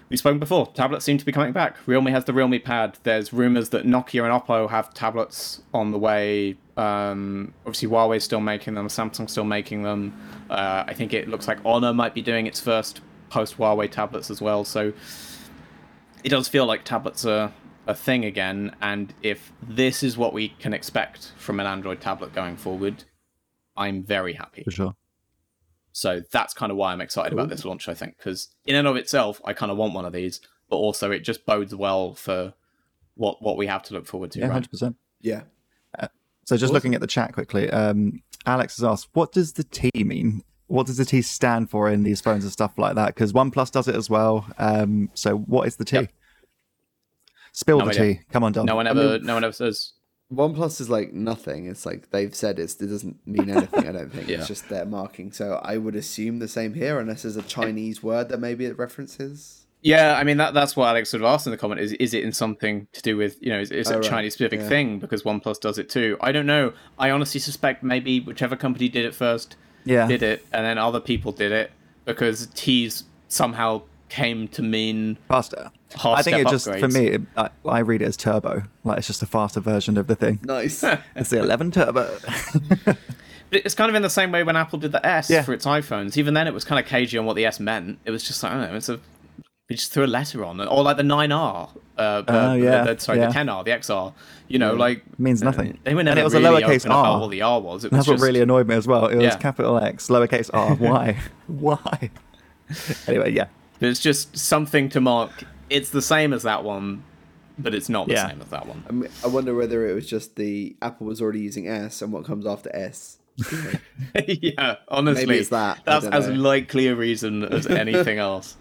we've spoken before. Tablets seem to be coming back. Realme has the Realme Pad. There's rumors that Nokia and Oppo have tablets on the way. Um, obviously, Huawei's still making them. Samsung's still making them. Uh, I think it looks like Honor might be doing its first post Huawei tablets as well. So it does feel like tablets are a thing again. And if this is what we can expect from an Android tablet going forward, I'm very happy. For sure. So that's kind of why I'm excited about this launch, I think, because in and of itself, I kind of want one of these, but also it just bodes well for what what we have to look forward to. Yeah, right? hundred percent. Yeah. So just looking at the chat quickly, um, Alex has asked, "What does the T mean? What does the T stand for in these phones and stuff like that?" Because OnePlus does it as well. Um, so what is the T? Yep. Spill No the idea. T. Come on, Don. No one ever, no one ever says. OnePlus is like nothing. It's like they've said it's, it doesn't mean anything. I don't think Yeah. it's just their marking. So I would assume the same here, unless there's a Chinese word that maybe it references. Yeah, I mean that that's what Alex sort of asked in the comment. Is is it in something to do with you know is, is it Oh, a right. Chinese specific Yeah. thing because OnePlus does it too? I don't know. I honestly suspect maybe whichever company did it first yeah, did it, and then other people did it because T's somehow came to mean faster. I think step it just for me, it, I, I read it as turbo. Like it's just a faster version of the thing. Nice. It's the 11 turbo. But it's kind of in the same way when Apple did the S Yeah. for its iPhones. Even then, it was kind of cagey on what the S meant. It was just like, I don't know, it's a. They just threw a letter on it. Or like the 9R. Uh, uh, Oh, yeah, the- sorry, yeah. the 10R, the XR. You know, like. Means nothing. They were And never it was a lowercase r. what the R was. It was That's what really annoyed me as well. It was Yeah. capital X, lowercase r. Why? Why? anyway, yeah. But it's just something to mark. It's the same as that one, but it's not the Yeah. same as that one. I, mean, I wonder whether it was just the Apple was already using S and what comes after S. yeah, honestly, Maybe it's that, That's as likely a reason as anything else.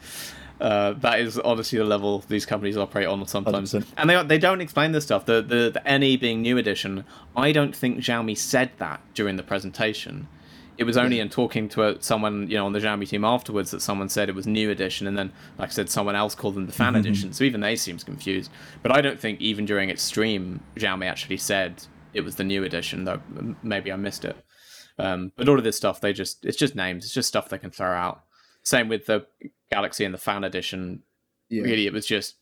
Uh, that is honestly the level these companies operate on sometimes, 100%. and they they don't explain this stuff. The, the the NE being new edition, I don't think Xiaomi said that during the presentation. It was only in talking to a, someone you know on the Xiaomi team afterwards that someone said it was new edition, and then like I said, someone else called them the fan edition. So even they seems confused. But I don't think even during its stream, Xiaomi actually said it was the new edition. Though maybe I missed it. Um, but all of this stuff, they just it's just names. It's just stuff they can throw out. Same with the Galaxy and the Fan Edition. Yeah. Really, it was just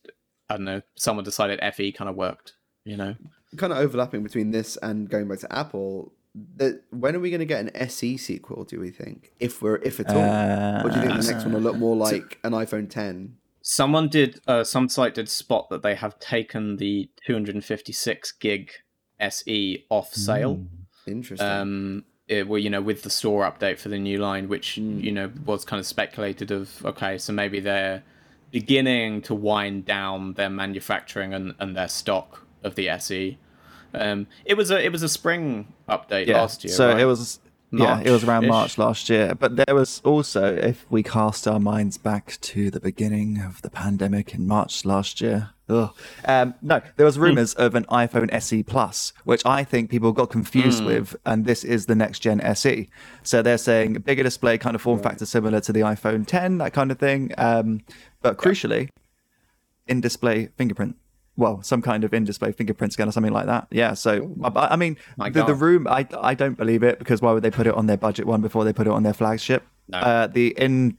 I don't know. Someone decided FE kind of worked. You know, Kind of overlapping between this and going back to Apple. That when are we going to get an SE sequel? Do we think, if we're if at all, or do you think the next one will look more like an iPhone 10? someone did. Uh, some site did spot that they have taken the 256 gig SE off sale. Interesting. um it, well you know with the store update for the new line which you know was kind of speculated of okay so maybe they're beginning to wind down their manufacturing and, and their stock of the se um it was a it was a spring update Yeah. last year so right? it was yeah, it was around March last year. But there was also, if we cast our minds back to the beginning of the pandemic in March last year. Ugh. Um, no, there was rumors of an iPhone SE Plus, which I think people got confused with, and this is the next gen SE. So they're saying bigger display, kind of form factor similar to the iPhone 10, that kind of thing. Um, but crucially, in display fingerprint. Well, some kind of in display fingerprint scan or something like that. Yeah. So, I, I mean, the, the room, I, I don't believe it because why would they put it on their budget one before they put it on their flagship? No. Uh, the in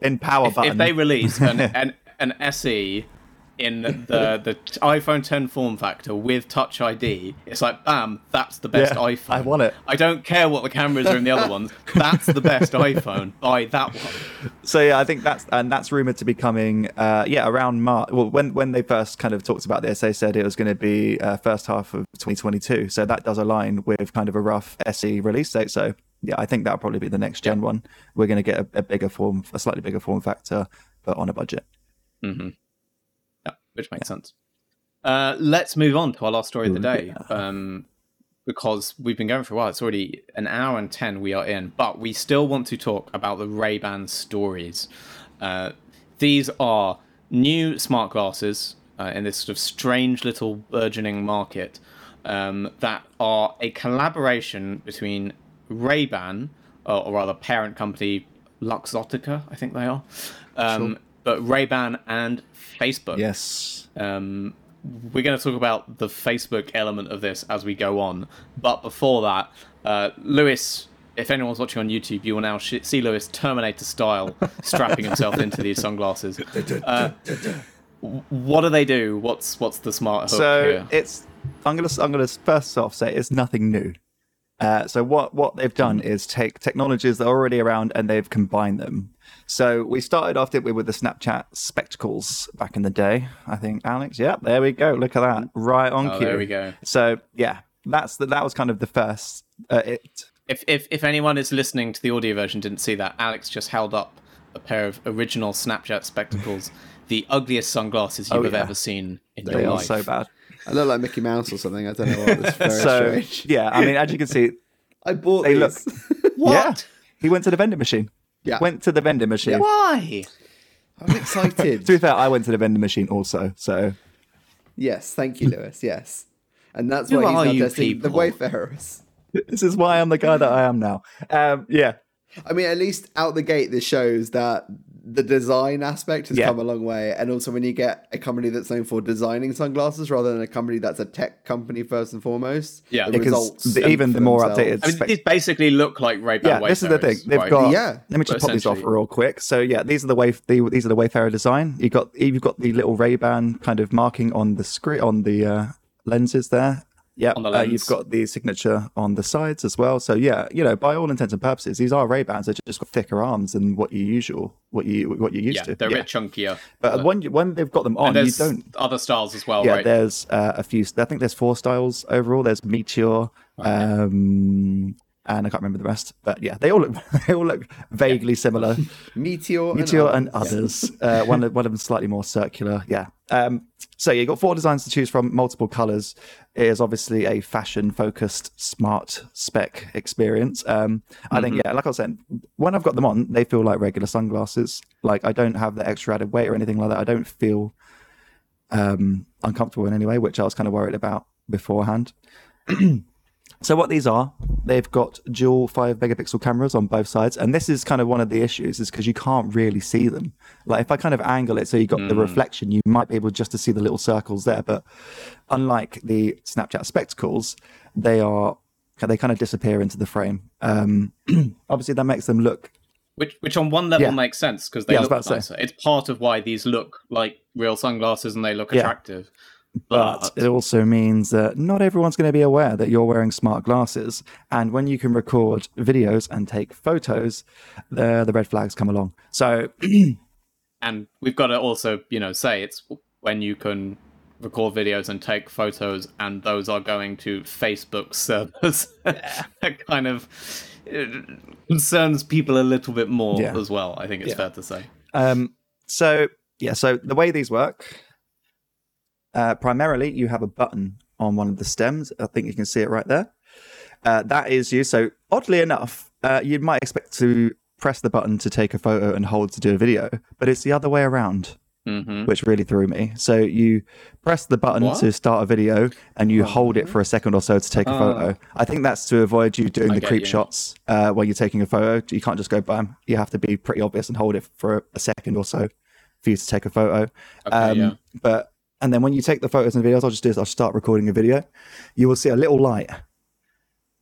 in power if, button. if they release an, an an SE in the the iPhone 10 form factor with Touch ID, it's like bam, that's the best Yeah, iPhone. I want it. I don't care what the cameras are in the other ones. That's the best iPhone. Buy that one. so yeah, I think that's and that's rumored to be coming. Uh, yeah, around March. Well, when when they first kind of talked about this, they said it was going to be uh, first half of 2022. So that does align with kind of a rough SE release date. So yeah, I think that'll probably be the next gen one. We're going to get a, a bigger form, a slightly bigger form factor, but on a budget. hmm which makes sense. Uh, let's move on to our last story of the day. Um, because we've been going for a while. It's already an hour and 10 we are in, but we still want to talk about the Ray-Ban stories. Uh, these are new smart glasses uh, in this sort of strange little burgeoning market um, that are a collaboration between Ray-Ban, or, or rather parent company Luxottica, I think they are, um, but Ray-Ban and Facebook. Yes. Um, we're going to talk about the Facebook element of this as we go on. But before that, uh, Lewis, if anyone's watching on YouTube, you will now sh- see Lewis Terminator style strapping himself into these sunglasses. Uh, what do they do? What's what's the smart hook So here? it's I'm gonna I'm gonna first off say it's nothing new. Uh, so what what they've done is take technologies that are already around and they've combined them. So we started off did we with the Snapchat spectacles back in the day. I think Alex. Yeah, there we go. Look at that. Right on Oh, cue. there we go. So yeah, that's the, that was kind of the first. Uh, it If, if if anyone is listening to the audio version didn't see that, Alex just held up a pair of original Snapchat spectacles, the ugliest sunglasses you Oh, have yeah. ever seen in they your are life. so bad. I look like Mickey Mouse or something. I don't know what. It's very So strange. yeah, I mean, as you can see, I bought they these. look- yeah, he went to the vending machine. Yeah. Went to the vending machine. Why? I'm excited. To be fair, I went to the vending machine also. So yes, thank you, Lewis. Yes, and that's Who why he's are now you testing the people? Wayfarers. this is why I'm the guy that I am now. Um, yeah, I mean, at least out the gate, this shows that the design aspect has Yeah. come a long way. And also, when you get a company that's known for designing sunglasses rather than a company that's a tech company first and foremost, Yeah. the because results the, even the more themselves. updated I mean, spec- these basically look like Ray-Ban yeah, this is the thing. They've right? got. Yeah. Let me just pop these off real quick. So yeah, these are the way the, these are the Wayfarer design. You got you've got the little Ray Ban kind of marking on the screen on the uh, lenses there. Yeah, uh, you've got the signature on the sides as well. So yeah, you know, by all intents and purposes, these are Ray Bans. They're just got thicker arms than what you usual, what you what you're used Yeah, to. they're a bit chunkier. But when you, when they've got them on, you don't other styles as well, yeah, right? there's uh, a few. I think there's four styles overall. There's Meteor, um, and I can't remember the rest. But yeah, they all look they all look vaguely similar. Meteor, Meteor and, and others. Uh, one of one of them slightly more circular. Yeah. Um, so you've got four designs to choose from, multiple colors. It is obviously a fashion focused smart spec experience. Um, I think yeah, like I was saying, when I've got them on, they feel like regular sunglasses. Like I don't have the extra added weight or anything like that. I don't feel um, uncomfortable in any way, which I was kind of worried about beforehand. So what these are, they've got dual five megapixel cameras on both sides, and this is kind of one of the issues, is because you can't really see them. Like if I kind of angle it so you got the reflection, you might be able just to see the little circles there. But unlike the Snapchat spectacles, they are they kind of disappear into the frame. Um, obviously, that makes them look Which, which on one level Yeah. makes sense because they Yeah, look about to say. nicer. It's part of why these look like real sunglasses and they look Yeah. attractive. But it also means that not everyone's going to be aware that you're wearing smart glasses. And when you can record videos and take photos, the the red flags come along. So and we've got to also, you know, say it's when you can record videos and take photos, and those are going to Facebook servers. that kind of uh, concerns people a little bit more Yeah. as well. I think it's Yeah. fair to say. Um, so yeah, so the way these work, uh, primarily you have a button on one of the stems. I think you can see it right there. Uh, that is you. So oddly enough, uh, you might expect to press the button to take a photo and hold to do a video, but it's the other way around, hmm which really threw me. So you press the button What? to start a video and you hold it for a second or so to take a photo. I think that's to avoid you doing I the creep you. shots uh, when you're taking a photo. You can't just go bam. You have to be pretty obvious and hold it for a second or so for you to take a photo. Okay, Um, yeah. But and then when you take the photos and videos, I'll just do is I'll start recording a video. You will see a little light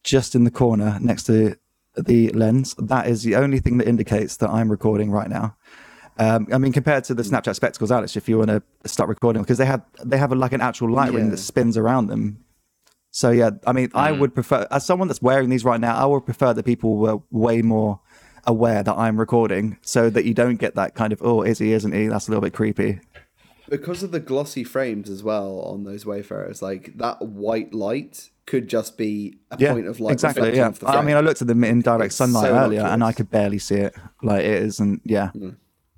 just in the corner next to the lens. That is the only thing that indicates that I'm recording right now. Um, I mean, compared to the Snapchat spectacles, Alex, if you want to start recording, because they have they have a, like an actual light ring that spins around them. So yeah, I mean, I would prefer as someone that's wearing these right now, I would prefer that people were way more aware that I'm recording, so that you don't get that kind of oh, is he, isn't he? That's a little bit creepy. Because of the glossy frames as well on those Wayfarers, like that white light could just be a Yeah, point of light. exactly. Yeah, off the I mean, I looked at them in direct It's sunlight so earlier, and I could barely see it. Like it isn't. Yeah.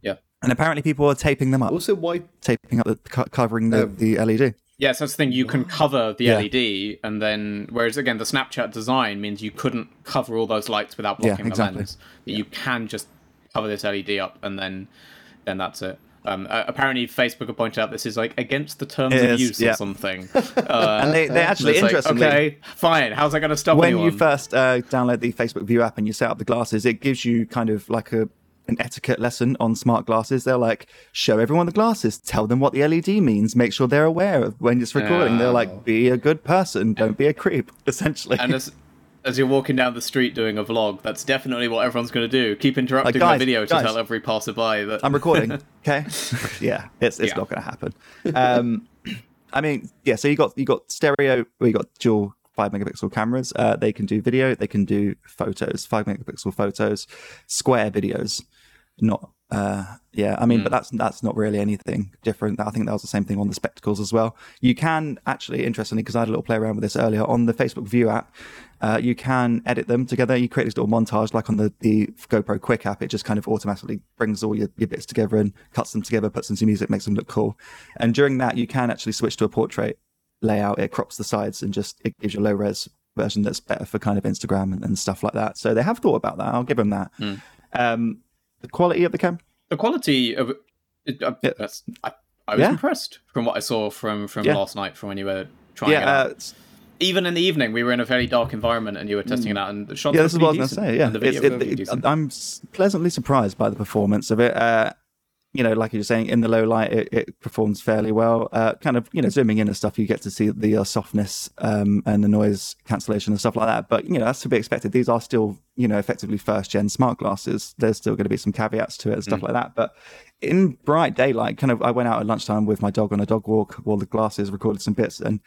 Yeah. And apparently, people are taping them up, Also, why? taping up the covering the, Um, the LED. Yes, that's the thing. You can cover the Yeah. LED, and then whereas again the Snapchat design means you couldn't cover all those lights without Yeah, blocking exactly. the lens. But you can just cover this LED up, and then then that's it. Um, uh, apparently, Facebook have pointed out this is like against the terms It of is, use yeah. or something. Uh, And they, they actually, it's like, interestingly, okay, fine. How's that going to stop when anyone? you first uh, download the Facebook View app and you set up the glasses, it gives you kind of like a an etiquette lesson on smart glasses. They're like, show everyone the glasses, tell them what the LED means, make sure they're aware of when it's recording. They're like, be a good person, don't be a creep, essentially. and as as you're walking down the street doing a vlog, that's definitely what everyone's going to do. Keep interrupting guys, the video to guys. tell every passerby that I'm recording. Okay. yeah, it's it's Yeah. not going to happen. Um, I mean, yeah. So you got you got stereo. We got dual five megapixel cameras. Uh, they can do video. They can do photos. Five megapixel photos, square videos. Not. Uh, yeah. I mean, but that's that's not really anything different. I think that was the same thing on the spectacles as well. You can actually, interestingly, because I had a little play around with this earlier on the Facebook View app. Uh, you can edit them together. You create this little montage, like on the, the GoPro Quick app. It just kind of automatically brings all your, your bits together and cuts them together, puts them to music, makes them look cool. And during that, you can actually switch to a portrait layout. It crops the sides and just it gives you a low res version that's better for kind of Instagram and, and stuff like that. So they have thought about that. I'll give them that. Um, the quality of the cam, the quality of it, uh, Yeah. that's I, I was Yeah. impressed from what I saw from from Yeah. last night from when you were trying it out. uh, Even in the evening, we were in a very dark environment and you were testing it out, and the shots yeah, this is what I was going to say. Yeah, and the video It's- were it- it- decent. I'm pleasantly surprised by the performance of it. Uh, you know, like you were saying, in the low light, it, it performs fairly well. Uh, kind of, you know, zooming in and stuff, you get to see the uh, softness um, and the noise cancellation and stuff like that. But you know, that's to be expected. These are still, you know, effectively first gen smart glasses. There's still going to be some caveats to it and stuff like that. But in bright daylight, kind of, I went out at lunchtime with my dog on a dog walk, wore the glasses, recorded some bits, and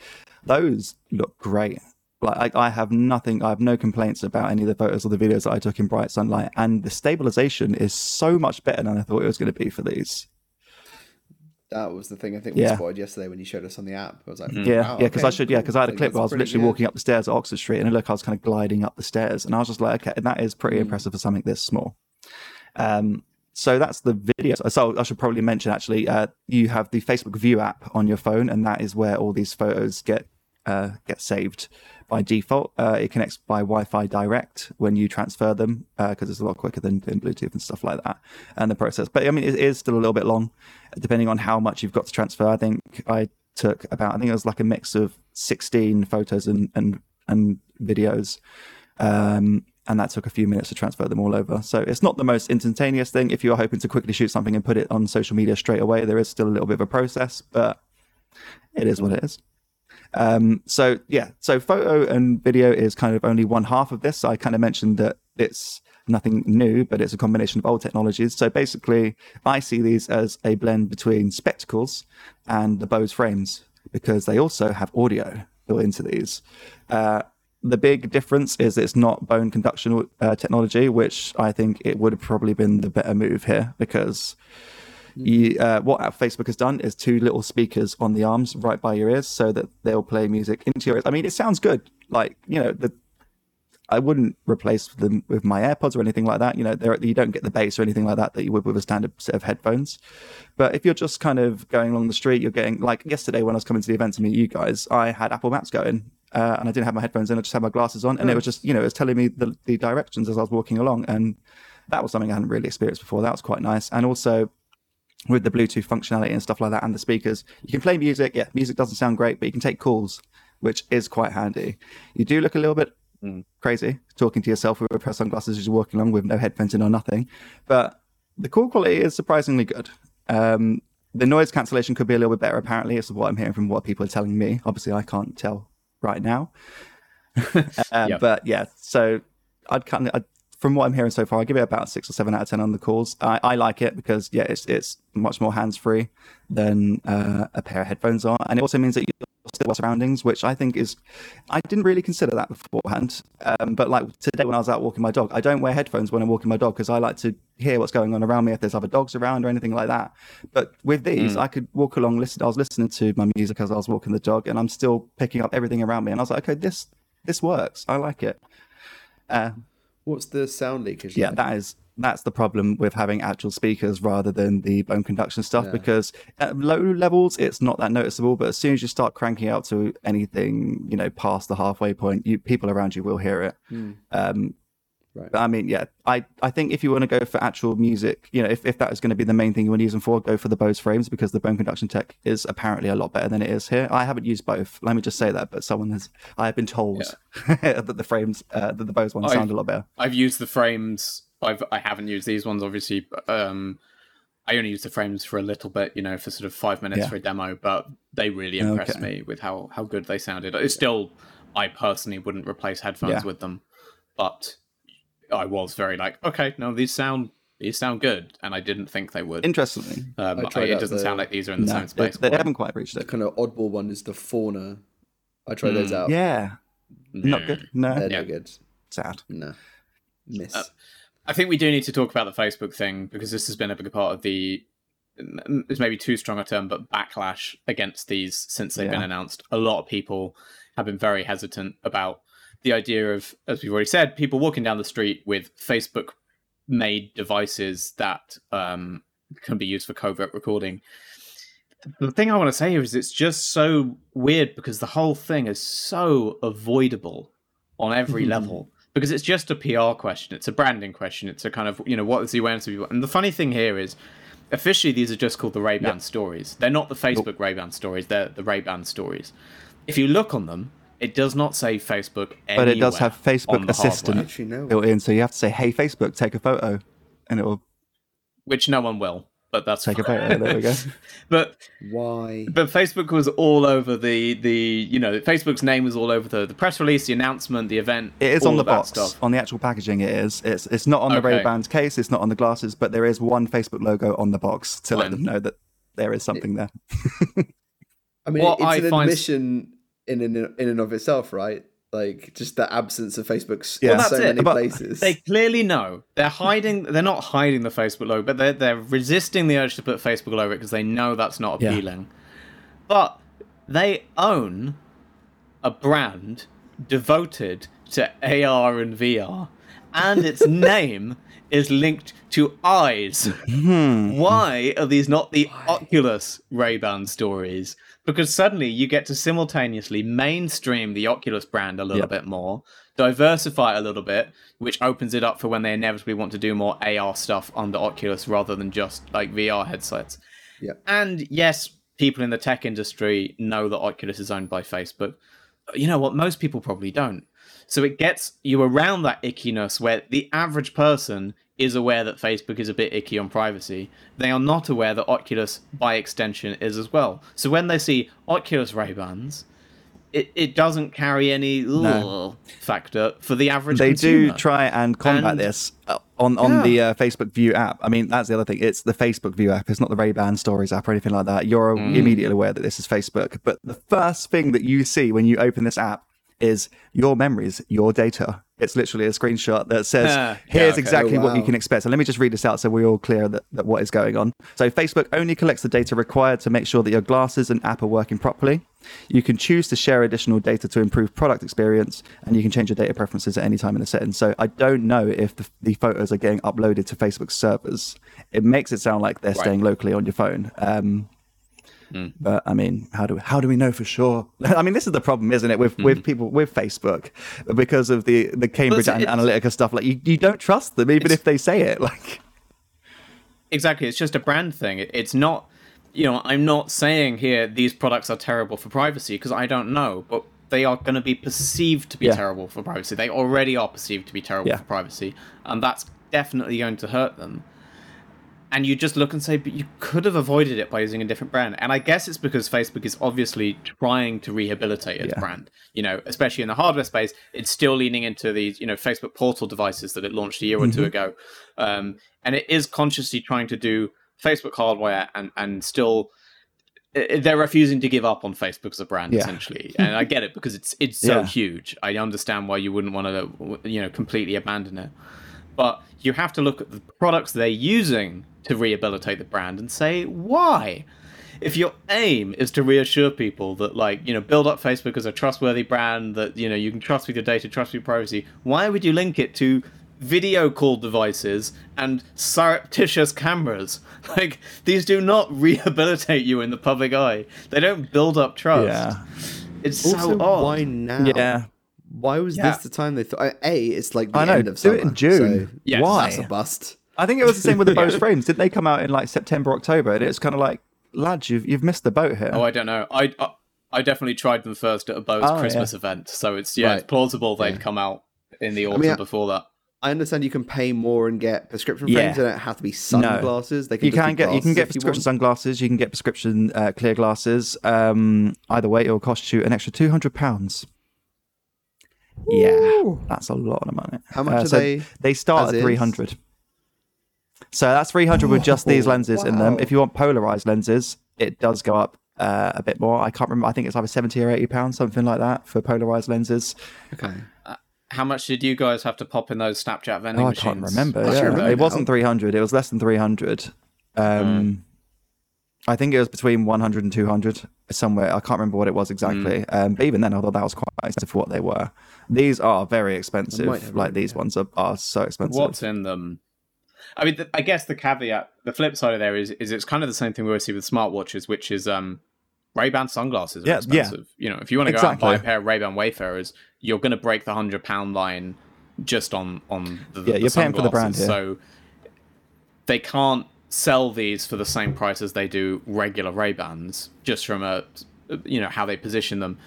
those look great. Like I, I have nothing, I have no complaints about any of the photos or the videos that I took in bright sunlight, and the stabilization is so much better than I thought it was going to be for these. That was the thing I think we Yeah. spotted yesterday when you showed us on the app. I was like, Yeah, wow, yeah, because okay, I should, yeah, because I had a clip where I was literally good. walking up the stairs at Oxford Street, and it looked, I was kind of gliding up the stairs, and I was just like, okay, that is pretty impressive for something this small. Um, so that's the video. So I should probably mention actually, uh, you have the Facebook View app on your phone, and that is where all these photos get uh, get saved by default. Uh, it connects by Wi-Fi direct when you transfer them because it's a lot quicker than, than Bluetooth and stuff like that, and the process. But I mean, it is still a little bit long, depending on how much you've got to transfer. I think I took about, I think it was like a mix of sixteen photos and and and videos. Um, and that took a few minutes to transfer them all over. So it's not the most instantaneous thing. If you're hoping to quickly shoot something and put it on social media straight away, there is still a little bit of a process, but it is what it is. Um, so yeah, so photo and video is kind of only one half of this. I kind of mentioned that it's nothing new, but it's a combination of old technologies. So basically, I see these as a blend between spectacles and the Bose frames because they also have audio built into these. Uh, the big difference is it's not bone conduction uh, technology, which I think it would have probably been the better move here because you, uh, what Facebook has done is two little speakers on the arms right by your ears so that they'll play music into your ears. I mean, it sounds good. Like, you know, the, I wouldn't replace them with my AirPods or anything like that. You know, you don't get the bass or anything like that that you would with a standard set of headphones. But if you're just kind of going along the street, you're getting like yesterday when I was coming to the event to meet you guys, I had Apple Maps going. Uh, and I didn't have my headphones in. I just had my glasses on, and it was just, you know, it was telling me the, the directions as I was walking along, and that was something I hadn't really experienced before. That was quite nice. And also, with the Bluetooth functionality and stuff like that, and the speakers, you can play music. Yeah, music doesn't sound great, but you can take calls, which is quite handy. You do look a little bit crazy talking to yourself with a pair of sunglasses as you're walking along with no headphones in or nothing, but the call quality is surprisingly good. Um, the noise cancellation could be a little bit better. Apparently, is what I'm hearing from what people are telling me. Obviously, I can't tell right now. um, Yep. But yeah, so I'd kind of, from what I'm hearing so far, I give it about six or seven out of ten on the calls. I, I like it because yeah, it's it's much more hands free than uh, a pair of headphones are, and it also means that you're still surroundings, which I think is I didn't really consider that beforehand. Um, but like today when I was out walking my dog, I don't wear headphones when I'm walking my dog because I like to hear what's going on around me if there's other dogs around or anything like that. But with these, I could walk along, listen. I was listening to my music as I was walking the dog, and I'm still picking up everything around me. And I was like, okay, this this works. I like it. Uh, What's the sound leakage? yeah, like? that is that's the problem with having actual speakers rather than the bone conduction stuff Yeah. because at low levels it's not that noticeable but as soon as you start cranking out to anything you know past the halfway point you people around you will hear it Hmm. um Right. but I mean, yeah, I, I think if you want to go for actual music, you know, if, if that is going to be the main thing you want to use them for, go for the Bose frames because the bone conduction tech is apparently a lot better than it is here. I haven't used both. Let me just say that, but someone has. I have been told that the frames, uh, that the Bose ones I've- sound a lot better. I've used the frames. I've I haven't used these ones obviously. but, Um, I only used the frames for a little bit, you know, for sort of five minutes Yeah. for a demo, but they really impressed Okay. me with how how good they sounded. It's still, I personally wouldn't replace headphones Yeah. with them, but I was very like, okay, no, these sound these sound good, and I didn't think they would. Interestingly, Um, I I- it doesn't the- sound like these are in the no, same they, space. they quite. haven't quite reached The it. kind of oddball one is the fauna. I tried those Hmm. out. Yeah, not good. No, They're Yeah. no good. sad. No. Miss. Uh, I think we do need to talk about the Facebook thing because this has been a big part of the. It's maybe too strong a term, but backlash against these since they've been announced. A lot of people have been very hesitant about the idea of, as we've already said, people walking down the street with Facebook made devices that um, can be used for covert recording. The thing I want to say here is it's just so weird because the whole thing is so avoidable on every level because it's just a PR question, it's a branding question, it's a kind of you know what is the awareness of people. And the funny thing here is, officially these are just called the Ray Ban stories. They're not the Facebook Ray Ban stories. They're the Ray Ban stories. If you look on them, it does not say Facebook, But it does have Facebook Assistant hardware, Actually, no. built in, so you have to say, "Hey, Facebook, take a photo," and it will which no one will. But that's take a photo. there we go. But Why? but Facebook was all over the the you know Facebook's name was all over the the press release, the announcement, the event. It is all on the box. stuff. On the actual packaging, it is. It's it's not on the Okay. Ray Ban's case. It's not on the glasses, but there is one Facebook logo on the box to let them know that there is something there. I mean, What it's I an find- admission in in in and of itself, right? Like just the absence of Facebook's Yeah. in Well, so that's it. many But places. They clearly know they're hiding. They're not hiding the Facebook logo, but they're they're resisting the urge to put Facebook logo because they know that's not Yeah. appealing. But they own a brand devoted to AR and VR, and its name is linked to eyes. Hmm. Why are these not the Oculus Ray-Ban stories? Because suddenly you get to simultaneously mainstream the Oculus brand a little Yep. bit more, diversify it a little bit, which opens it up for when they inevitably want to do more AR stuff under Oculus rather than just like VR headsets. And yes, people in the tech industry know that Oculus is owned by Facebook. You know what? Most people probably don't. So it gets you around that ickiness where the average person is aware that Facebook is a bit icky on privacy. They are not aware that Oculus, by extension, is as well. So when they see Oculus Ray Bans, it, it doesn't carry any No. Factor for the average They do try and combat And- this uh, on on Yeah. the uh, Facebook View app. I mean, that's the other thing. It's the Facebook View app. It's not the Ray Ban Stories app or anything like that. You're Mm. immediately aware that this is Facebook. But the first thing that you see when you open this app is your memories, your data. It's literally a screenshot that says, Ah, yeah, "Here's okay. exactly Oh, what you can expect." So let me just read this out so we're all clear that, that what is going on. So Facebook only collects the data required to make sure that your glasses and app are working properly. You can choose to share additional data to improve product experience, and you can change your data preferences at any time in the settings. So I don't know if the, the photos are getting uploaded to Facebook servers. It makes it sound like they're staying locally on your phone. Um, Mm. But I mean, how do we, how do we know for sure? I mean, this is the problem, isn't it, with mm. with people with Facebook because of the the Cambridge An- Analytica stuff. Like you, you don't trust them even if they say it. Like Exactly. It's just a brand thing. It's not, you know, I'm not saying here these products are terrible for privacy because I don't know, but they are going to be perceived to be Yeah. terrible for privacy. They already are perceived to be terrible Yeah. for privacy, and that's definitely going to hurt them. And you just look and say, but you could have avoided it by using a different brand. And I guess it's because Facebook is obviously trying to rehabilitate its Yeah. brand. You know, especially in the hardware space, it's still leaning into these, you know, Facebook portal devices that it launched a year or two mm-hmm. ago. Um, and it is consciously trying to do Facebook hardware and, and still eh, eh, they're refusing to give up on Facebook as a brand Yeah. essentially, and I get it because it's it's so Yeah. huge. I understand why you wouldn't want to you know completely abandon it, but you have to look at the products they're using to rehabilitate the brand and say why. If your aim is to reassure people that like you know build up Facebook as a trustworthy brand that you know you can trust with your data, trust with your privacy, why would you link it to video call devices and surreptitious cameras. Like these do not rehabilitate you in the public eye. They don't build up trust. Yeah. It's Also, so odd. why now? Yeah. Why was Yeah. this the time they thought? A, it's like the I know. end of Do summer. it in June. So Yes, Why? that's a bust. I think it was the same with the Bose frames. Didn't they come out in like September, October? And it's kind of like, lads, you've you've missed the boat here. Oh, I don't know. I, I I definitely tried them first at a Bose Oh, Christmas event, so it's yeah, it's plausible they'd Yeah. come out in the autumn mean, I- before that. I understand you can pay more and get prescription Yeah. frames. They don't have to be sunglasses. They can you can get you can get if you prescription sunglasses. You can get prescription uh, clear glasses. Um, either way, it will cost you an extra two hundred pounds. Yeah, that's a lot of money. How much Uh, are so they They start at is? three hundred. So that's three hundred with just these Oh, lenses in them. If you want polarized lenses, it does go up uh, a bit more. I can't remember. I think it's either seventy or eighty pounds, something like that, for polarized lenses. Okay. How much did you guys have to pop in those Snapchat vending Oh, I machines? can't remember. Yeah. remember It wasn't 300. It was less than 300. Um, I think it was between 100 and 200 somewhere. I can't remember what it was exactly. Um, but even then, I thought that was quite expensive for what they were. These are very expensive. Like these yeah. ones are, are so expensive. What's in them? I mean, th- I guess the caveat, the flip side of there is, is it's kind of the same thing we always see with smartwatches, which is um, Ray-Ban sunglasses are Yeah, yeah. expensive. You know, if you want to go out and buy a pair of Ray-Ban Wayfarers, you're going to break the hundred pound line just on on the, Yeah, the you're paying for the brand here. So they can't sell these for the same price as they do regular Ray-Bans, just from a you know how they position them.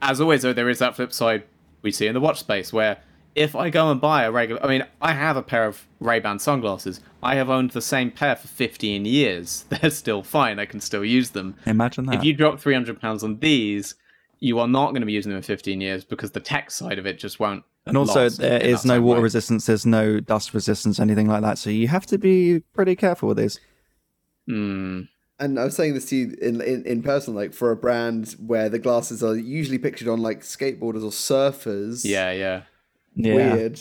As always, though, there is that flip side we see in the watch space where if I go and buy a regular, I mean, I have a pair of Ray-Ban sunglasses. I have owned the same pair for 15 years. They're still fine. I can still use them. Imagine that. If you drop 300 pounds on these, you are not going to be using them in 15 years because the tech side of it just won't. And also, last there in is no water way. resistance. There's no dust resistance, anything like that. So you have to be pretty careful with these. Hmm. And I was saying this to you in, in in person, like for a brand where the glasses are usually pictured on like skateboarders or surfers. Yeah, yeah. Yeah. Weird,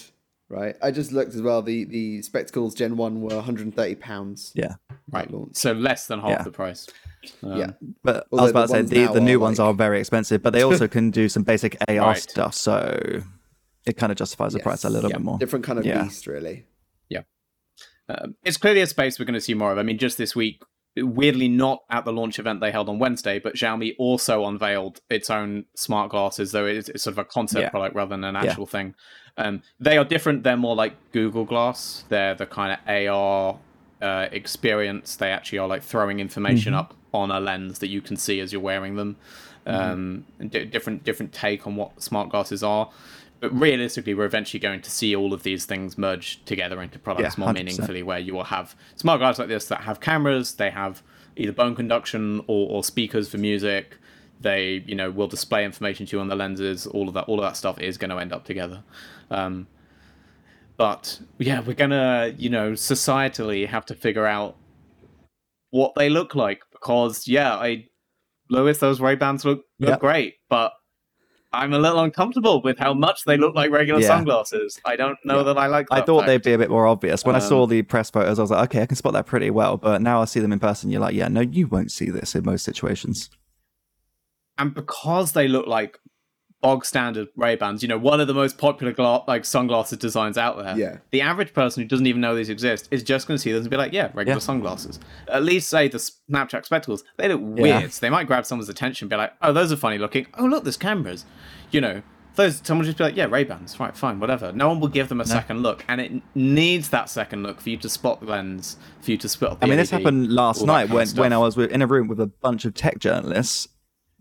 right? I just looked as well. The the spectacles Gen One were 130 pounds. Yeah. Right. launch. So less than half Yeah. the price. Um, yeah. But I was about to say the, the new are, ones like- are very expensive, but they also can do some basic AR Right. stuff, so it kind of justifies the price a little Yeah. bit more. Different kind of Yeah. beast, really. Um, it's clearly a space we're going to see more of. I mean, just this week, weirdly not at the launch event they held on Wednesday, but Xiaomi also unveiled its own smart glasses, though it's, it's sort of a concept Yeah. product rather than an actual thing. Um, they are different. They're more like Google Glass. They're the kind of AR uh, experience. They actually are like throwing information up on a lens that you can see as you're wearing them. Um, d- different different take on what smart glasses are. But realistically, we're eventually going to see all of these things merge together into products Yeah, more 100%. meaningfully, where you will have smart glasses like this that have cameras, they have either bone conduction or, or speakers for music. They, you know, will display information to you on the lenses. All of that, all of that stuff is going to end up together. Um, but yeah, we're gonna, you know, societally have to figure out what they look like because yeah, I, Lewis, those Ray Bans look look Yep. great, but I'm a little uncomfortable with how much they look like regular Yeah. sunglasses. I don't know Yeah. that I like. I thought fact. they'd be a bit more obvious. When I Um, saw the press photos, I was like, okay, I can spot that pretty well. But now I see them in person, you're like, yeah, no, you won't see this in most situations. and because they look like bog standard Ray Bans, you know, one of the most popular gla- like sunglasses designs out there. Yeah. The average person who doesn't even know these exist is just going to see them and be like, "Yeah, regular Yeah. sunglasses." At least say the Snapchat spectacles, they look Yeah. weird. So they might grab someone's attention, and be like, "Oh, those are funny looking. Oh, look, there's cameras." You know, those someone just be like, "Yeah, Ray Bans, right, fine, whatever." No one will give them a second look, and it needs that second look for you to spot the lens, for you to spot. The I mean, this happened last night when, when. I was in a room with a bunch of tech journalists.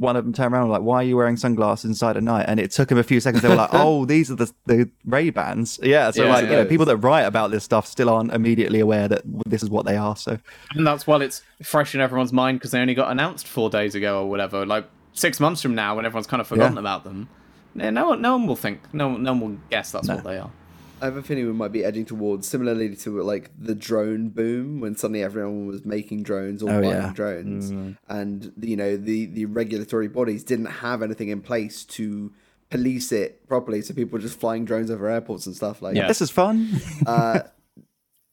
One of them turned around and was like, "Why are you wearing sunglasses inside at night?" And it took him a few seconds. They were like, "Oh, these are the the Ray Bans." Yeah, so Yeah, like you know, people that write about this stuff still aren't immediately aware that this is what they are. So And that's while it's fresh in everyone's mind because they only got announced four days ago or whatever. Like six months from now, when everyone's kind of forgotten Yeah. about them, no one, no one will think, no, no one will guess that's No. what they are. I have a feeling we might be edging towards similarly to like the drone boom when suddenly everyone was making drones or Oh, buying yeah. drones, and you know the the regulatory bodies didn't have anything in place to police it properly, so people were just flying drones over airports and stuff like. Yeah. this is fun. Uh,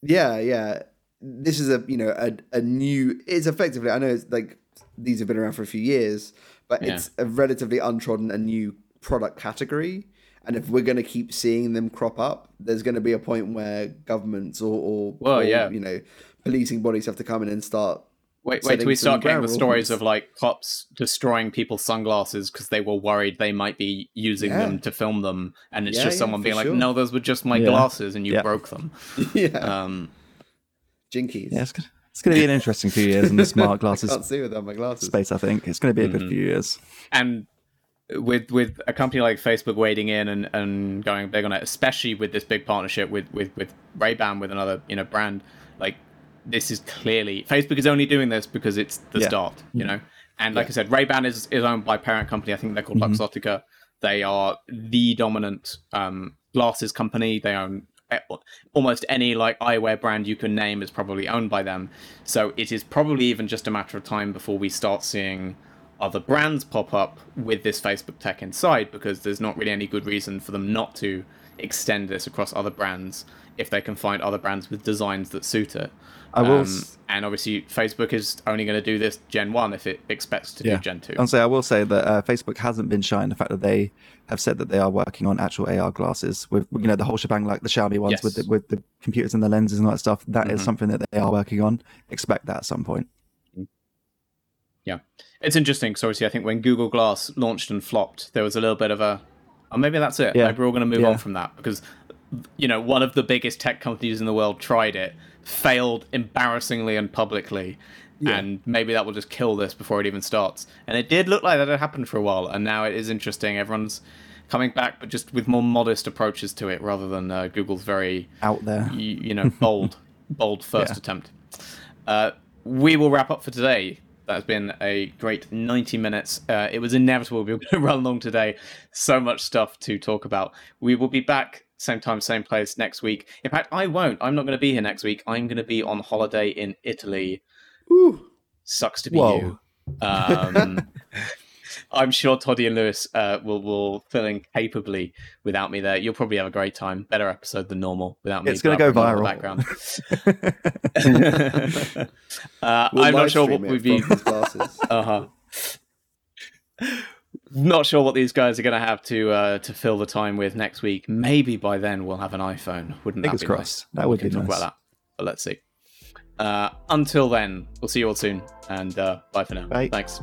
yeah, yeah. This is a you know a, a new. It's effectively. I know it's like these have been around for a few years, but Yeah. it's a relatively untrodden, a new product category. And if we're going to keep seeing them crop up, there's going to be a point where governments or, or, Well, or, yeah. you know, policing bodies have to come in and start. Wait, wait setting till we start getting the stories of like cops destroying people's sunglasses because they were worried they might be using Yeah. them to film them, and it's Yeah, just someone for being like, "No, those were just my Yeah. glasses, and you Yeah. broke them." yeah, Um, jinkies. Yeah, it's, gonna- it's going to be an interesting few years in the smart glasses Can't see without my glasses. space. I think it's going to be a good Mhm. few years. and with with a company like Facebook wading in and, and going big on it, especially with this big partnership with with with Ray Ban with another you know brand, like this is clearly Facebook is only doing this because it's the Yeah. start, you know. And like I said, Ray Ban is is owned by parent company. I think they're called Mhm. Luxottica. They are the dominant um, glasses company. They own almost any like eyewear brand you can name is probably owned by them. So it is probably even just a matter of time before we start seeing other brands pop up with this Facebook tech inside because there's not really any good reason for them not to extend this across other brands if they can find other brands with designs that suit it. I will Um, s- and obviously, Facebook is only going to do this Gen 1 if it expects to Yeah. do Gen 2. And so I will say that uh, Facebook hasn't been shy in the fact that they have said that they are working on actual AR glasses with you know the whole shebang, like the Xiaomi ones with the, with the computers and the lenses and all that stuff. That is Mhm. something that they are working on. Expect that at some point. It's interesting because obviously, I think when Google Glass launched and flopped, there was a little bit of a, oh, maybe that's it. Yeah. Maybe we're all going to move Yeah. on from that because, you know, one of the biggest tech companies in the world tried it, failed embarrassingly and publicly, and maybe that will just kill this before it even starts. And it did look like that had happened for a while, and now it is interesting. Everyone's coming back, but just with more modest approaches to it rather than uh, Google's very Out there. you, you know, bold, bold first Yeah. attempt. Uh, we will wrap up for today. That's been a great 90 minutes. Uh, it was inevitable we were going to run long today. So much stuff to talk about. We will be back same time, same place next week. In fact, I won't. I'm not going to be here next week. I'm going to be on holiday in Italy. Ooh. Sucks to be Whoa. you. Um, I'm sure Toddy and Lewis uh, will will fill in capably without me there. You'll probably have a great time. Better episode than normal without me. It's go blabbering on in the background. uh, We'll I'm not sure what we've been. from his glasses. Uh huh. Not sure what these guys are going to have to uh, to fill the time with next week. Maybe by then we'll have an iPhone. Wouldn't Fingers that be crossed. nice? That would we be can talk nice. about that. But let's see. Uh, until then, we'll see you all soon, and uh, bye for now. Bye. Thanks.